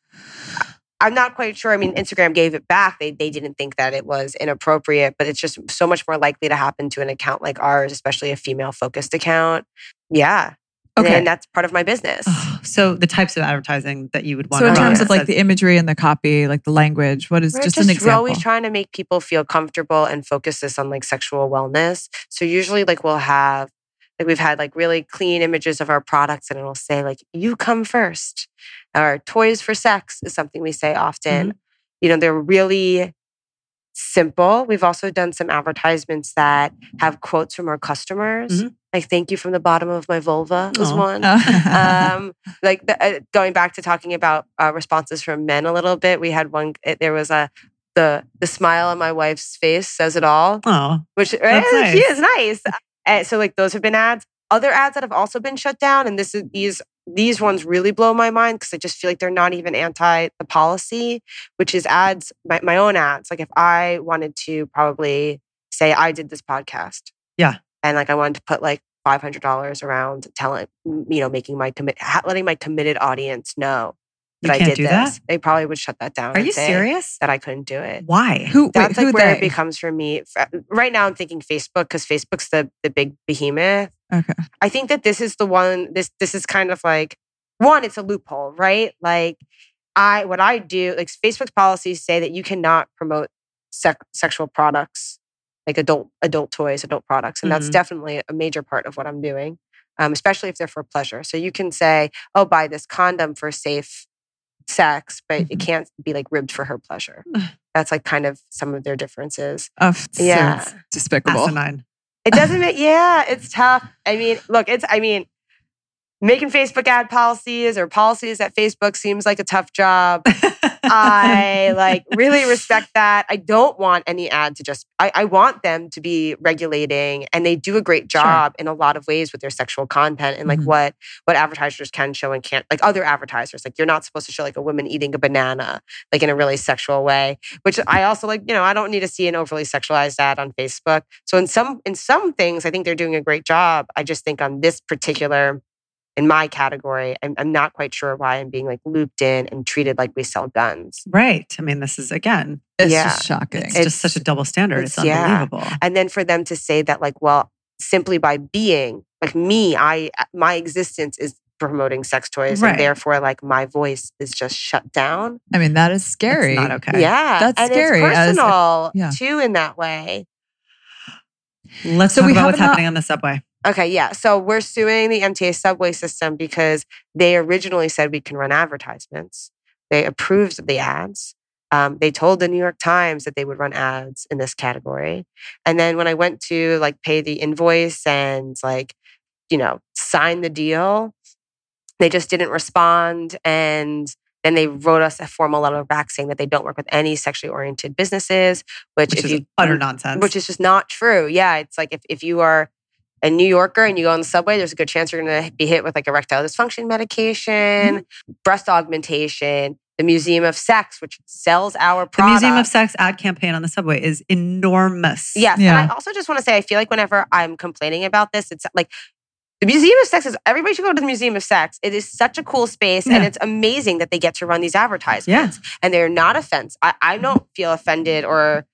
I'm not quite sure. I mean, Instagram gave it back. They they didn't think that it was inappropriate, but it's just so much more likely to happen to an account like ours, especially a female focused account. Yeah. Okay. And that's part of my business. Oh, so the types of advertising that you would want So in terms of like the imagery and the copy, like the language, what is We're just, just an example? always trying to make people feel comfortable and focus this on like sexual wellness. So usually like we'll have like we've had like really clean images of our products and it'll say like you come first. Or toys for sex is something we say often. You know, they're really simple. We've also done some advertisements that have quotes from our customers. Mhm. Like thank you from the bottom of my vulva was one um, like the, uh, going back to talking about uh, responses from men a little bit, we had one. It, there was a the the smile on my wife's face says it all, oh, which That's eh, nice. she is nice. Uh, so like those have been ads. Other ads that have also been shut down, and this is these these ones really blow my mind because I just feel like they're not even anti the policy, which is ads my, my own ads. Like if I wanted to probably say I did this podcast, Yeah. And like I wanted to put like five hundred dollars around telling you know making my commit letting my committed audience know that I did this, that. they probably would shut that down. Are you serious? That I couldn't do it. Why? who? Wait, That's who like where they? it becomes for me. Uh, right now, I'm thinking Facebook because Facebook's the the big behemoth. okay. I think that this is the one. This this is kind of like one. It's a loophole, right? Like I what I do. Like Facebook's policies say that you cannot promote sec- sexual products, like adult adult toys, adult products, and that's Mhm. definitely a major part of what I'm doing. Um, especially if they're for pleasure. So you can say, "Oh, buy this condom for safe sex," but it Mhm. can't be like ribbed for her pleasure. That's like kind of some of their differences. Oh, Yeah. despicable. Asinine. It doesn't make, yeah, it's tough. I mean, look, it's, I mean, making Facebook ad policies or policies at Facebook seems like a tough job. I like really respect that. I don't want any ad to just, I, I want them to be regulating and they do a great Sure. job in a lot of ways with their sexual content and like Mhm. what, what advertisers can show and can't, like other advertisers. Like you're not supposed to show like a woman eating a banana, like in a really sexual way, which I also like, you know, I don't need to see an overly sexualized ad on Facebook. So in some, in some things, I think they're doing a great job. I just think on this particular, in my category, I'm, I'm not quite sure why I'm being like looped in and treated like we sell guns. right. I mean, this is again, It's Yeah. just shocking. it's, just such a double standard. It's, it's- yeah. unbelievable. And then for them to say that, like, well, simply by being like me, I uh, my existence is promoting sex toys, Right. and therefore, like, my voice is just shut down. I mean, that is scary. It's not okay. Yeah, That's and scary It's as personal yeah. too in that way. Let's So talk we about have what's happening on the subway. Okay, yeah. So we're suing the MTA subway system because they originally said we can run advertisements. They approved the ads. Um, they told the New York Times that they would run ads in this category. And then when I went to like pay the invoice and like, you know, sign the deal, they just didn't respond. And then they wrote us a formal letter back saying that they don't work with any sexually oriented businesses, which, Which is you utter nonsense. which is just not true. Yeah, it's like if, if you are a New Yorker and you go on the subway, there's a good chance you're going to be hit with like erectile dysfunction medication, mm-hmm. breast augmentation, the Museum of Sex, which sells our the. Museum of Sex ad campaign on the subway is enormous. Yes, Yeah. and I also just want to say, I feel like whenever I'm complaining about this, it's like. The Museum of Sex is everybody should go to the Museum of Sex. It is such a cool space, and it's amazing that they get to run these advertisements. and they're not offense. I, I don't feel offended or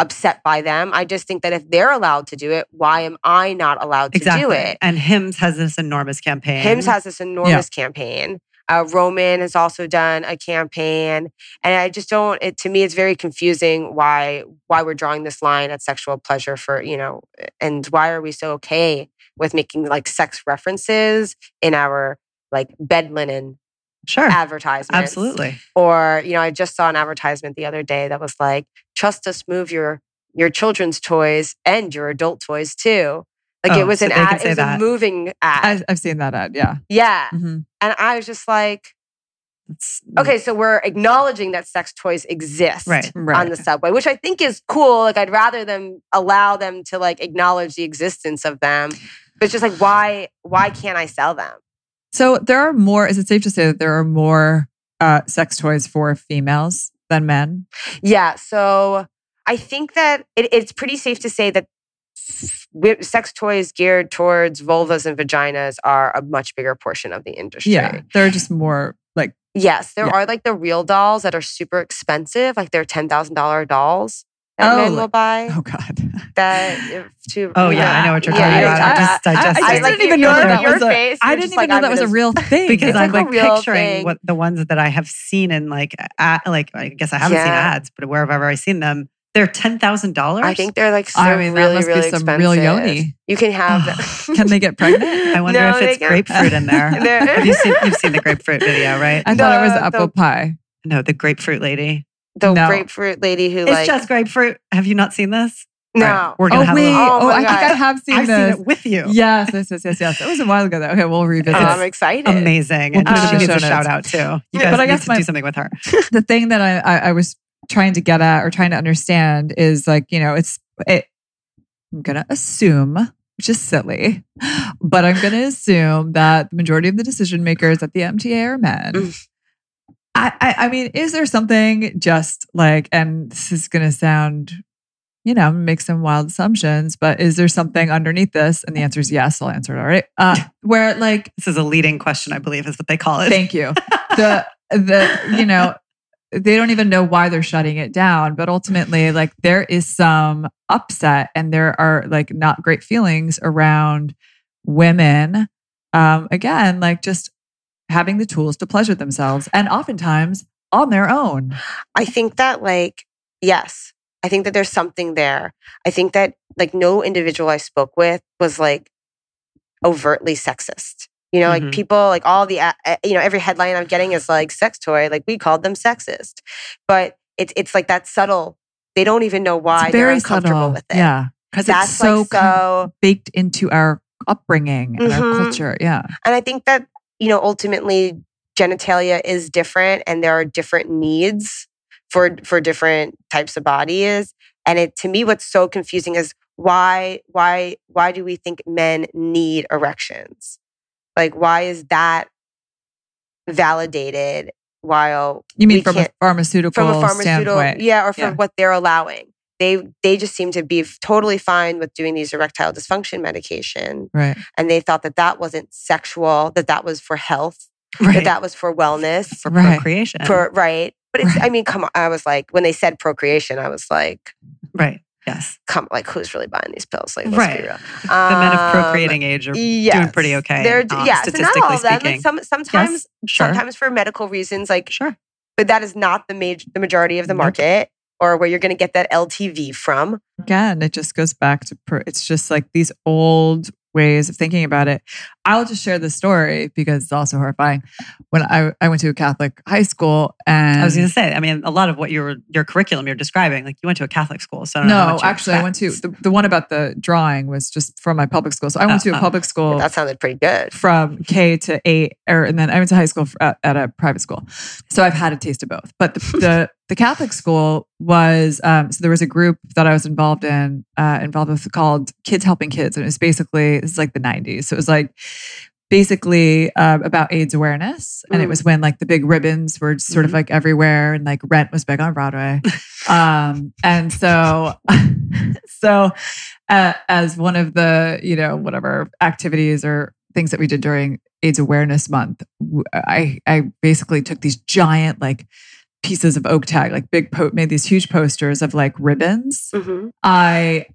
upset by them. I just think that if they're allowed to do it, why am I not allowed to exactly. do it? And Hims has this enormous campaign. Hims has this enormous campaign. Uh, Roman has also done a campaign, and I just don't. It to me, it's very confusing why why we're drawing this line at sexual pleasure for you know, and why are we so okay with making like sex references in our like bed linen sure, advertisements? absolutely. Or, you know, I just saw an advertisement the other day that was like, trust us move your your children's toys and your adult toys too. Like Oh, it was so an ad, it was that. a moving ad. I, I've seen that ad. Yeah. yeah. Mhm. And I was just like, It's, okay, so we're acknowledging that sex toys exist Right. Right. on the subway, which I think is cool. Like I'd rather them allow them to like acknowledge the existence of them. But it's just like, why why can't I sell them? So there are more. Is it safe to say that there are more uh, sex toys for females than men? Yeah. So I think that it, it's pretty safe to say that sex toys geared towards vulvas and vaginas are a much bigger portion of the industry. Yeah, There are just more like Yes, there Yeah. are like the real dolls that are super expensive, like they're ten thousand dollar dolls that Oh, men will buy. oh god. That if to Oh yeah, I know what you're talking yeah, about. I'm yeah. just digesting. Uh, I I, didn't like even know that your was a- face. I didn't even like, know I'm that was a real thing. because It's I'm like like picturing thing. what the ones that I have seen in like a- like I guess I haven't seen ads, but wherever I've seen them, they're ten thousand dollars. I think they're like so I mean, that really, be really some expensive. real yoni. You can have them. Oh, can they get pregnant? I wonder No, if it's grapefruit in there. Have you seen you've seen the grapefruit video, right? I thought it was The- apple the- pie. No, the grapefruit lady. The No. grapefruit lady who It's like just grapefruit. Have you not seen this? no. Right, We're gonna Oh have wait, a little, Oh oh, my I think I have seen I've this. seen it with you. Yes, yes, yes, yes, yes. It was a while ago though. Okay, we'll revisit Oh. I'm excited. Amazing. We'll and put it she in the needs a show shout out too. You Yeah, guys but I need guess to my- do something with her. the thing that I, I I was trying to get at or trying to understand is like you know it's it. I'm gonna assume, which is silly, but I'm gonna assume that the majority of the decision makers at the MTA are men. Mm. I, I I mean, is there something just like, and this is gonna sound, you know, make some wild assumptions, but is there something underneath this? And the answer is yes. I'll answer it. All right. Uh, where like This is a leading question, I believe, is what they call it. Thank you. The the you know they don't even know why they're shutting it down, but ultimately like there is some upset and there are like not great feelings around women um again like just having the tools to pleasure themselves and oftentimes on their own. I think that like yes, I think that there's something there. I think that like no individual I spoke with was like overtly sexist. You know, like people like all the uh, uh, you know every headline I'm getting is like sex toy, like we called them sexist. But it's it's like that subtle. They don't even know why it's they're uncomfortable subtle. with it. Yeah. Because That's it's so, like so baked into our upbringing and our Mhm. culture. Yeah. And I think that, you know, ultimately genitalia is different and there are different needs for for different types of bodies. And it to me what's so confusing is why why why do we think men need erections? Like why is that validated while You mean from a pharmaceutical, from a pharmaceutical standpoint? yeah or from Yeah. what they're allowing they they just seem to be totally fine with doing these erectile dysfunction medication Right. and they thought that that wasn't sexual that that was for health right. that that was for wellness for Right. procreation. for right but it's Right. i mean come on i was like when they said procreation i was like right. Yes. come like who's really buying these pills like let's Right. be real The men of Um, procreating age are yes. pretty okay, they're uh, yes and not statistically all of them speaking. like some sometimes Sure. sometimes for medical reasons like sure. but that is not the major the majority of the Nope. market or where you're going to get that ltv from again, it just goes back to per- it's just like these old ways of thinking about it. I'll just share the story because it's also horrifying. When I, I went to a Catholic high school and I was going to say, I mean, a lot of what your your curriculum you're describing, like you went to a Catholic school, so I don't no, much you actually, I went to the, the one about the drawing was just from my public school. So I went to a uh. public school that sounded pretty good from K to eight, or and then I went to high school for, at, at a private school. So I've had a taste of both. But the the, the Catholic school was um, so there was a group that I was involved in, uh, involved with called Kids Helping Kids, and it was basically this is like the '90s. So it was like basically uh, about AIDS awareness, and it Mm. was when like the big ribbons were sort of Mhm. like everywhere, and like Rent was big on Broadway, um, and so so uh, as one of the you know whatever activities or things that we did during AIDS Awareness Month, I I basically took these giant like pieces of oak tag, like big po- made these huge posters of like ribbons. hmm I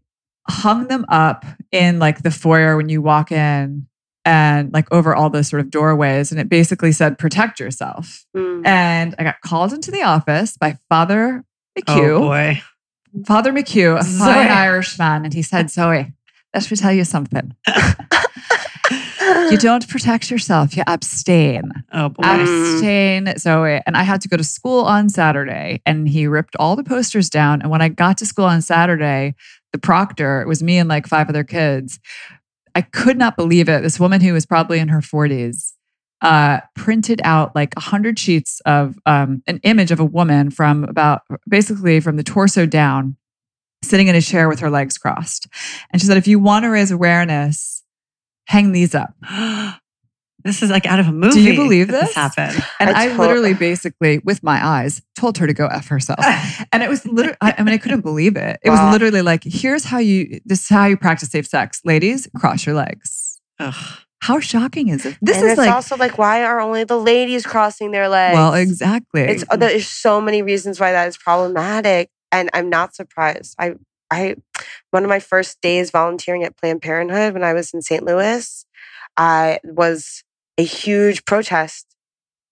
hung them up in like the foyer when you walk in and like over all those sort of doorways and it basically said protect yourself. Mm. And I got called into the office by Father McHugh. Oh boy, Father McHugh, a Zoe. fine Irishman, and he said, Zoe, let me tell you something. You don't protect yourself, you abstain. oh boy. Abstain, Zoe. And I had to go to school on Saturday, and he ripped all the posters down. And when I got to school on Saturday, the proctor, it was me and like five other kids. I could not believe it. This woman who was probably in her 40s uh, printed out like 100 sheets of um, an image of a woman from about basically from the torso down, sitting in a chair with her legs crossed. And she said, if you want to raise awareness, hang these up. This is like out of a movie. Do you believe that this? happened? And I I, literally basically, with my eyes, told her to go F herself. And it was literally, I, I mean, I couldn't believe it. It was literally like, here's how you, this is how you practice safe sex. Ladies, cross your legs. Ugh. How shocking is it? This and is it's like, also like, why are only the ladies crossing their legs? well, exactly. It's uh, there's so many reasons why that is problematic, and I'm not surprised. I I one of my first days volunteering at Planned Parenthood when I was in St. Louis, I was a huge protest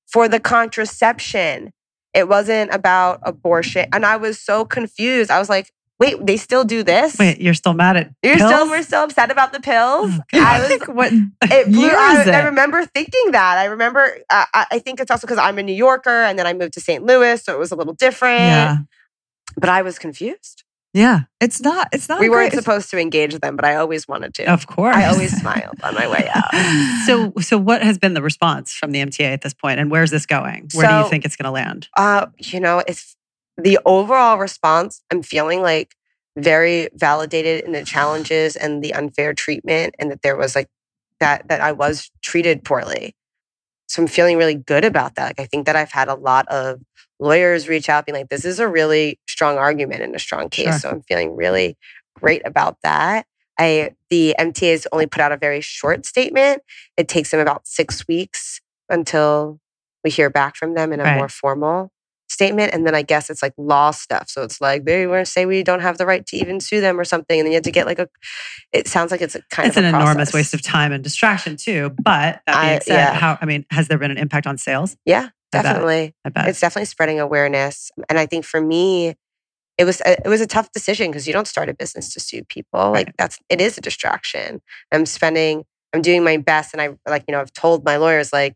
for the contraception. It wasn't about abortion, and I was so confused. I was like, "Wait, they still do this? Wait, you're still mad at You're pills? still we're still upset about the pills?" Oh, I was what it blew, I, is I remember thinking that. I remember, uh, I I think it's also because I'm a New Yorker and then I moved to St. Louis, so it was a little different. Yeah. But I was confused. Yeah. It's not, it's not we weren't supposed to engage them, but I always wanted to. Of course. I always smiled on my way out. so, so what has been the response from the MTA at this point, and where's this going? Where do you think it's going to land? Uh, you know, it's the overall response. I'm feeling like very validated in the challenges and the unfair treatment, and that there was like that that I was treated poorly. So I'm feeling really good about that. Like I think that I've had a lot of lawyers reach out, being like, "This is a really strong argument and a strong case." Sure. So I'm feeling really great about that. I the MTA has only put out a very short statement. It takes them about six weeks until we hear back from them in a Right. more formal statement. And then I guess it's like law stuff. So it's like they want to say we don't have the right to even sue them or something. And then you have to get like a it sounds like it's a kind It's of an a enormous waste of time and distraction too. But that being I- said, yeah. how I mean, has there been an impact on sales? Yeah, I bet. definitely. I bet. It's definitely spreading awareness. And I think for me, it was a, it was a tough decision because you don't start a business to sue people. Like Right. that's it is a distraction. I'm spending I'm doing my best and I like you know I've told my lawyers like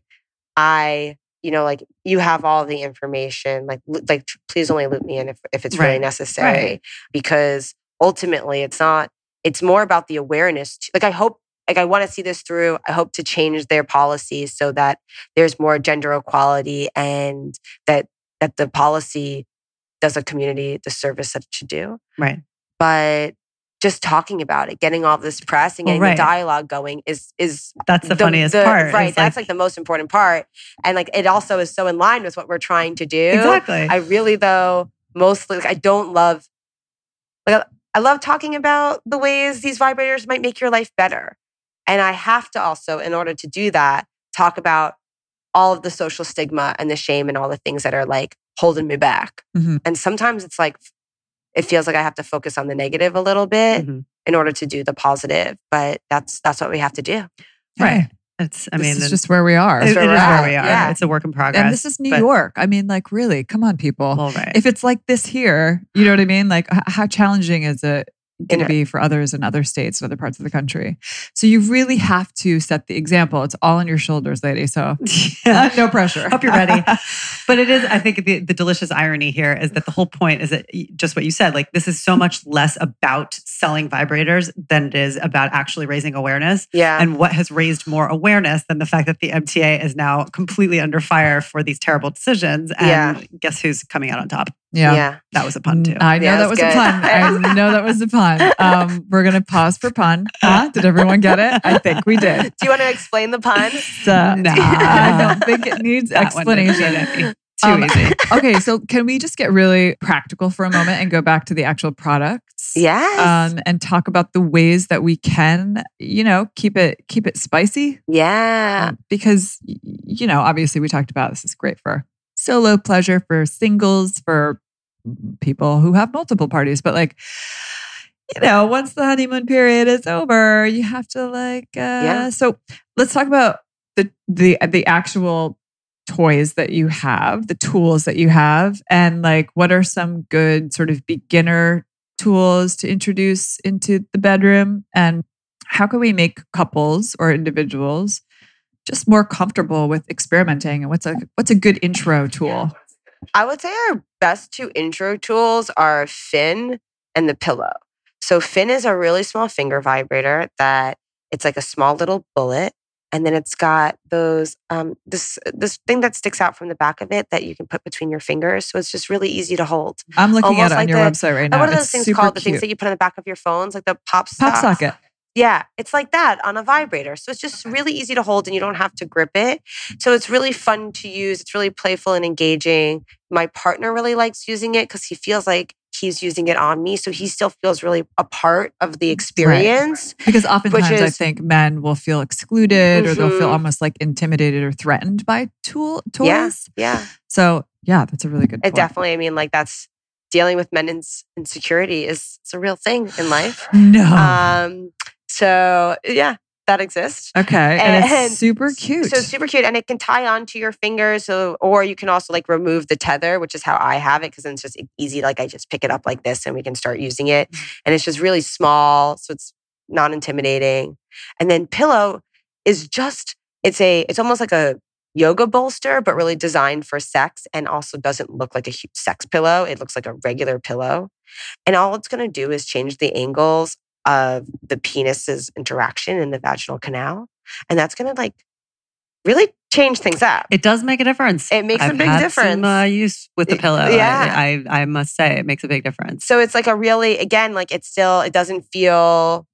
I you know like you have all the information like like please only loop me in if if it's really Right. necessary because ultimately it's not it's more about the awareness like I hope like I want to see this through I hope to change their policies so that there's more gender equality and that that the policy does a community the service that it should do right. but just talking about it getting all this press and Well, getting right. the dialogue going is is That's the, funniest the- part. right It's that's like, the most important part and like it also is so in line with what we're trying to do exactly. i really though mostly like i don't love like i love talking about the ways these vibrators might make your life better and i have to also in order to do that talk about all of the social stigma and the shame and all the things that are like holding me back Mhm. and sometimes it's like it feels like i have to focus on the negative a little bit Mhm. in order to do the positive but that's that's what we have to do Right. It's. I this mean, is and just where we are. it- it is where we're where we are. Yeah. It's a work in progress. and this is New but- York. I mean, like, really, come on, people. Well, right. if it's like this here, you know what I mean? Like, h- how challenging is it going to be for others in other states, and other parts of the country? So you really have to set the example. It's all on your shoulders, lady. So Yeah. Uh, no pressure. Hope you're ready. But it is, I think the, the delicious irony here is that the whole point is that just what you said, like this is so much less about selling vibrators than it is about actually raising awareness. yeah And what has raised more awareness than the fact that the MTA is now completely under fire for these terrible decisions. And Yeah. guess who's coming out on top? Yeah. yeah That was a pun too. I know Yeah, that that's was a pun. I know that was a pun. Um, we're going to pause for pun. Huh? Did everyone get it? I think we did. do you want to explain the pun So, Nah. I don't think it needs That explanation. Too Um, easy. okay, so can we just get really practical for a moment and go back to the actual products? yes Um, and talk about the ways that we can, you know, keep it keep it spicy. yeah Um, because you know, obviously we talked about this is great for solo pleasure, for singles, for people who have multiple parties, but like you know, once the honeymoon period is over, you have to like uh Yeah. so let's talk about the the the actual toys that you have, the tools that you have and like what are some good sort of beginner tools to introduce into the bedroom and how can we make couples or individuals just more comfortable with experimenting and what's a what's a good intro tool I would say our best two intro tools are Fin and the pillow. So Fin is a really small finger vibrator that it's like a small little bullet. And then it's got those um this this thing that sticks out from the back of it that you can put between your fingers. So it's just really easy to hold. i'm looking Almost at it on like your the- website right now what are those It's things called? The things that you put on the back of your phones, like the pop pop socket Yeah, it's like that on a vibrator. So it's just really easy to hold and you don't have to grip it. So it's really fun to use. It's really playful and engaging. My partner really likes using it because he feels like he's using it on me. So he still feels really a part of the experience. Because oftentimes I is- think men will feel excluded or they'll feel Mhm. almost like intimidated or threatened by tool toys. Yeah. Yeah. So yeah, that's a really good It point. definitely, I mean, like that's dealing with men's insecurity is it's a real thing in life. No. Um, so yeah, that exists. okay. And, and- it's super cute. So super cute, and it can tie onto your fingers. So, or you can also like remove the tether, which is how I have it, because then it's just easy. Like I just pick it up like this, and we can start using it. Mm-hmm. And it's just really small, so it's not intimidating. And then pillow is just it's a it's almost like a yoga bolster, but really designed for sex, and also doesn't look like a huge sex pillow. It looks like a regular pillow, and all it's going to do is change the angles of the penis's interaction in the vaginal canal, and that's going to like really change things up. It does make a difference. It makes a I've big had difference. Some, uh, use with the pillow. yeah. I, I I must say it makes a big difference. So it's like a really again like it's still it doesn't feel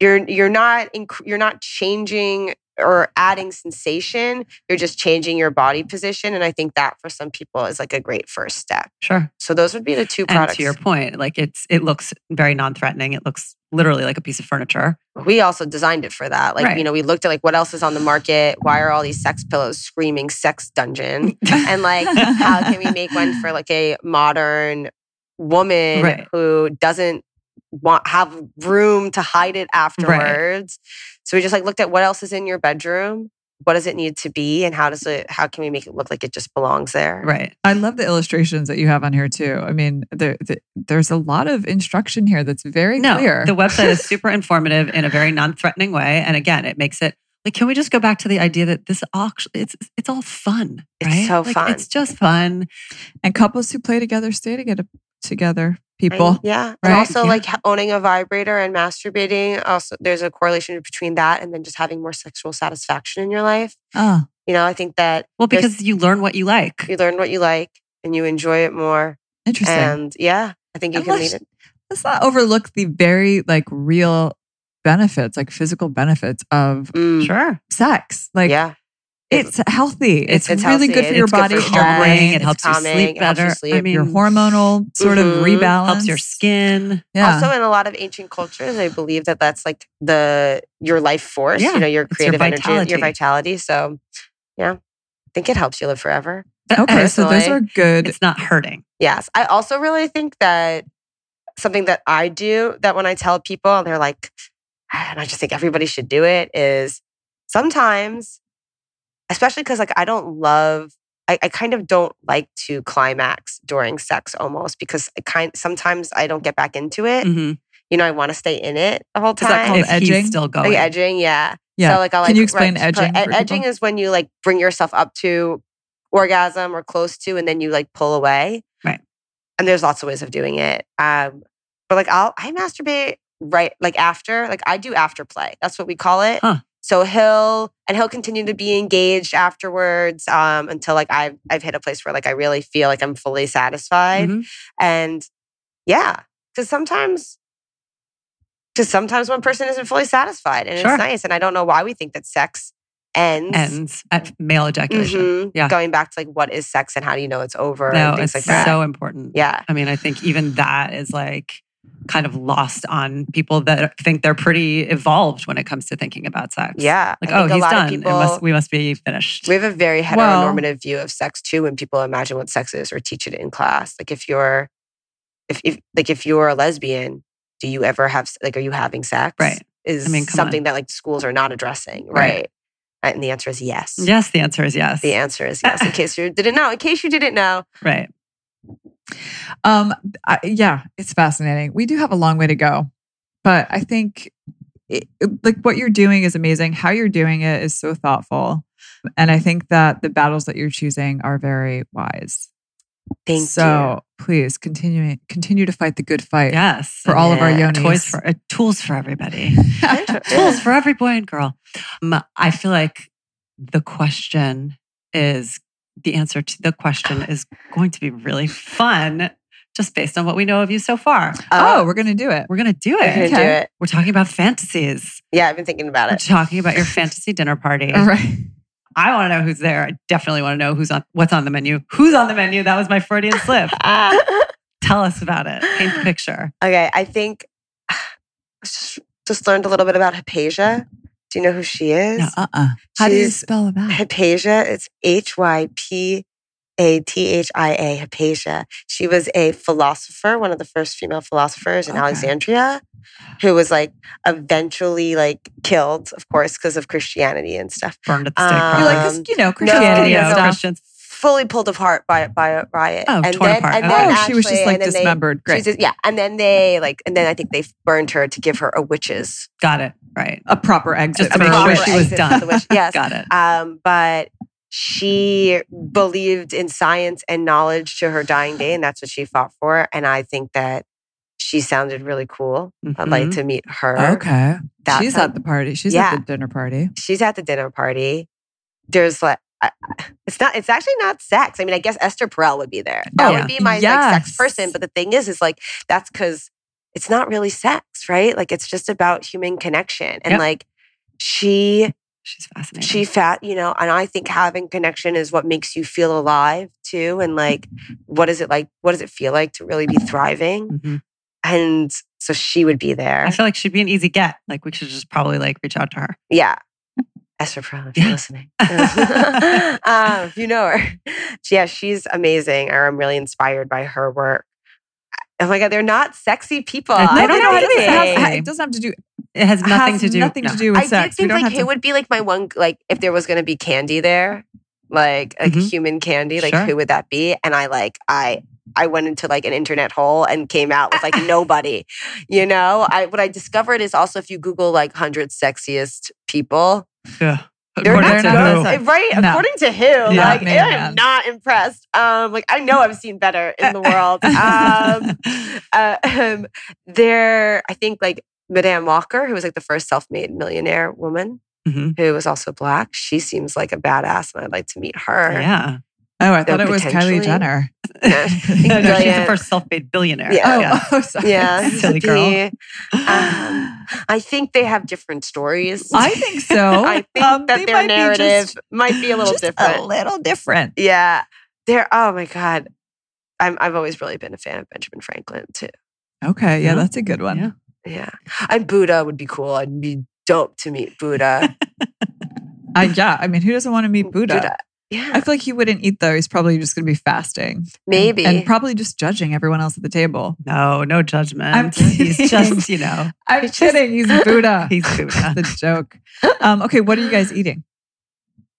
you're you're not inc- you're not changing or adding sensation you're just changing your body position and I think that for some people is like a great first step. Sure. So those would be the two And products. to your point, like it's it looks very non-threatening. It looks literally like a piece of furniture. we also designed it for that. Like Right. you know we looked at like what else is on the market? Why are all these sex pillows screaming sex dungeon? and like how can we make one for like a modern woman Right. who doesn't want have room to hide it afterwards so we just like looked at what else is in your bedroom what does it need to be and how does it how can we make it look like it just belongs there Right. I love the illustrations that you have on here too. I mean, there, the, there's a lot of instruction here that's very No, clear. the website is super informative in a very non-threatening way. And again, it makes it like, can we just go back to the idea that this actually it's it's all fun, It's so Like, fun. It's just fun. and couples who play together stay together. Together, And- people. yeah and also Yeah. like owning a vibrator and masturbating also there's a correlation between that and then just having more sexual satisfaction in your life Oh, you know i think that Well, because you learn what you like. you learn what you like and you enjoy it more interesting. and yeah i think you And can lead it Let's not overlook the very like real benefits, like physical benefits of Mm, Sure. sex. Like yeah it's healthy. It's, it's really healthy. good for your It's good body. for your brain. It helps you sleep helps you better. I mean, your hormonal sort of Mhm. rebalance. helps your skin. Yeah. Also, in a lot of ancient cultures, I believe that that's like the your life force. Yeah, you know, your it's your creative energy, vitality. your vitality. So, yeah, I think it helps you live forever. okay, so those are good. It's not hurting. Yes, I also really think that something that I do that when I tell people, they're like, and I just think everybody should do it. Is sometimes, especially because like I don't love. I, I kind of don't like to climax during sex almost because I kind sometimes I don't get back into it. Mhm. You know, I want to stay in it the whole time. Is that called If edging? he's still going. Like edging, yeah. yeah. So like I'll Can you explain right, edging ed- for edging people? is when you like bring yourself up to orgasm or close to, and then you like pull away. Right. And there's lots of ways of doing it. Um, but like I'll I masturbate right like after like I do after play. That's what we call it. Huh. So he'll and he'll continue to be engaged afterwards um, until like I've I've hit a place where like I really feel like I'm fully satisfied. Mhm. And yeah, because sometimes, because sometimes one person isn't fully satisfied and Sure. it's nice. And I don't know why we think that sex ends. Ends at male ejaculation. Mhm. Yeah. Going back to like what is sex and how do you know it's over No, and things it's like that. so important. yeah. I mean, I think even that is like kind of lost on people that think they're pretty evolved when it comes to thinking about sex. Yeah. Like, oh, he's done. people- must, we must be finished. We have a very Well- heteronormative view of sex too when people imagine what sex is or teach it in class. Like if you're if, if like if you're a lesbian, do you ever have like are you having sex? Right. Is I mean, something on. that like schools are not addressing, Right. right? And the answer is yes. yes, the answer is yes. The answer is yes. In case you didn't know, in case you didn't know, Right. Um, I, yeah, it's fascinating. We do have a long way to go, but I think it, like what you're doing is amazing. How you're doing it is so thoughtful, and I think that the battles that you're choosing are very wise. thank you. so please continue continue to fight the good fight Yes. for all of our Yeah. yonis. Toys for uh, tools for everybody. tools for every boy and girl. Um, I feel like the question is the answer to the question is going to be really fun just based on what we know of you so far. Uh, oh, we're gonna do it. We're going to do we're gonna it. do it. We're talking about fantasies. Yeah, I've been thinking about We're it. talking about your fantasy dinner party. All right. I want to know who's there. I definitely want to know who's on what's on the menu. Who's on the menu? That was my Freudian slip. Ah. Tell us about it. Paint the picture. okay, I think just, just learned a little bit about Hypatia. Do you know who she is? No. Uh-uh. How do you spell that? Hypatia. It's H Y P A T H I A. Hypatia. She was a philosopher, one of the first female philosophers in Okay. Alexandria, who was like eventually like killed, of course, because of Christianity and stuff. Burned at the stake. Um. You're like, 'cause, you know, Christianity no, and no, stuff. Christians. Fully pulled apart by by a riot. Oh, and torn then, apart. And Oh, then oh, she was just like then they- dismembered. Great. just- yeah, and then they like, and then I think they burned her to give her a witch's Got it. Right. a proper exit Just to for make a sure she was done. for the witch. Yes, Got it. Um, but she believed in science and knowledge to her dying day, and that's what she fought for. And I think that she sounded really cool. I'd like to meet her. Okay. That She's sound- at the party. She's Yeah. at the dinner party. She's at the dinner party. There's like, I- it's not. It's actually not sex. I mean, I guess Esther Perel would be there. That Oh, would be my like, sex person. But the thing is, is like that's because it's not really sex, right? Like it's just about human connection, and Yep. like she She's fascinating. she fat you know and i think having connection is what makes you feel alive too and like what is it like what does it feel like to really be thriving Mhm. and so she would be there I feel like she'd be an easy get. Like we should just probably like reach out to her. yeah esther Perel, if you're listening um, you know her yeah she's amazing or i'm really inspired by her work oh my god they're not sexy people No, I don't no, don't know it doesn't, say. have, it doesn't have to do. It has nothing has to do. Nothing no. to do with I sex. did think we don't like it to, would be like my one like if there was gonna be candy there, like like Mhm. human candy, like Sure. who would that be? And I like I I went into like an internet hole and came out with like nobody. You know, I what I discovered is also if you Google like hundred sexiest people, Yeah. They're not to not good. right. No. According to who? Yeah, like I am not impressed. Um, like I know I've seen better in the world. Um, uh, um, there, I think like Madame Walker, who was like the first self-made millionaire woman, Mhm. who was also black. She seems like a badass, and I'd like to meet her. Yeah. Oh, I they're thought it was potentially- Kylie Jenner. No, no, she's the first self-made billionaire. Yeah. Oh, Yeah. oh, sorry. Yeah, Silly girl. be- um, I think they have different stories. I think so. I think Um, that their might be narrative just- might be a little just different. A little different. yeah, they're. Oh my god, I'm. I've always really been a fan of Benjamin Franklin too. Okay, yeah, Yeah. that's a good one. Yeah. Yeah, and Buddha would be cool. I'd be dope to meet Buddha. I, yeah, I mean, who doesn't want to meet Buddha? Yeah, I feel like he wouldn't eat though. He's probably just going to be fasting. maybe. And probably just judging everyone else at the table. No, no judgment. I'm He's kidding. just, you know, I'm It's just- kidding. He's Buddha. he's Buddha. the joke. Um, okay, what are you guys eating?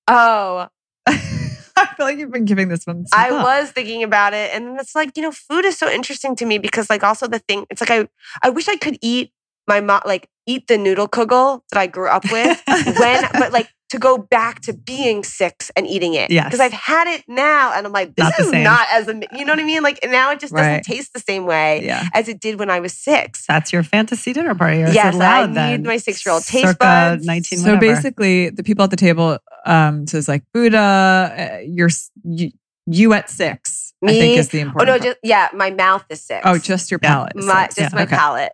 oh, I feel like you've been giving this one. some I thought. was thinking about it, and it's like you know, food is so interesting to me because like also the thing, it's like I I wish I could eat my mom like eat the noodle kugel that I grew up with when, but like to go back to being six and eating it. Yes. because I've had it now, and I'm like, this Not is same. not as a you know what I mean. Like now it just doesn't Right. taste the same way Yeah. as it did when I was six. That's your fantasy dinner party. Or is Yes, it I loud need my six-year-old taste Circa buds. 19 So basically, the people at the table um, so it's like Buddha, uh, you're you, you at six. I think Me? is the Oh no, part. just yeah, my mouth is six. oh, just your palate. my just Yeah, my okay. palate.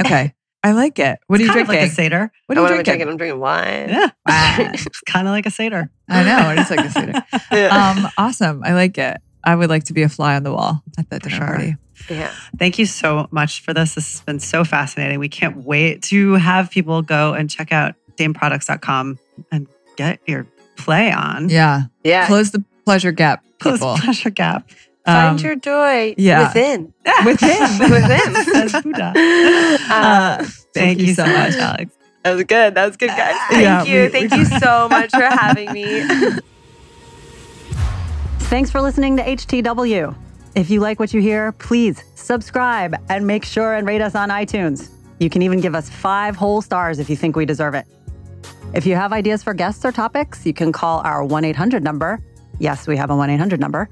Okay, I like it. What are you kind of drinking? like a Seder. what Oh, are you what I drinking? drinking? I'm drinking wine. Yeah. Wow. it's kind of like a Seder. I know it is like a Seder. Yeah. Um, awesome. I like it. I would like to be a fly on the wall at the dinner Sure. party. yeah. Thank you so much for this. This has been so fascinating. We can't wait to have people go and check out dameproducts.com and get your play on. Yeah. Yeah. Close the pleasure gap, Close people. pleasure gap. Find Um, your joy yeah. within. Within. Within. Says Buddha. Uh, Uh, Thank, you so much, Alex. that was good. That was good, guys. Thank Yeah, you. we- Thank we- you so much for having me. Thanks for listening to HTW. If you like what you hear, please subscribe and make sure and rate us on iTunes. You can even give us five whole stars if you think we deserve it. If you have ideas for guests or topics, you can call our 1 800 number. Yes, we have a 1 800 number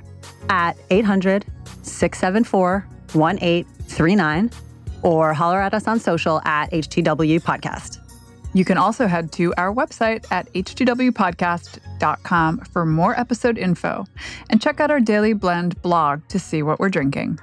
at 800 674 1839 or holler at us on social at HTW Podcast. You can also head to our website at htwpodcast.com for more episode info and check out our Daily Blend blog to see what we're drinking.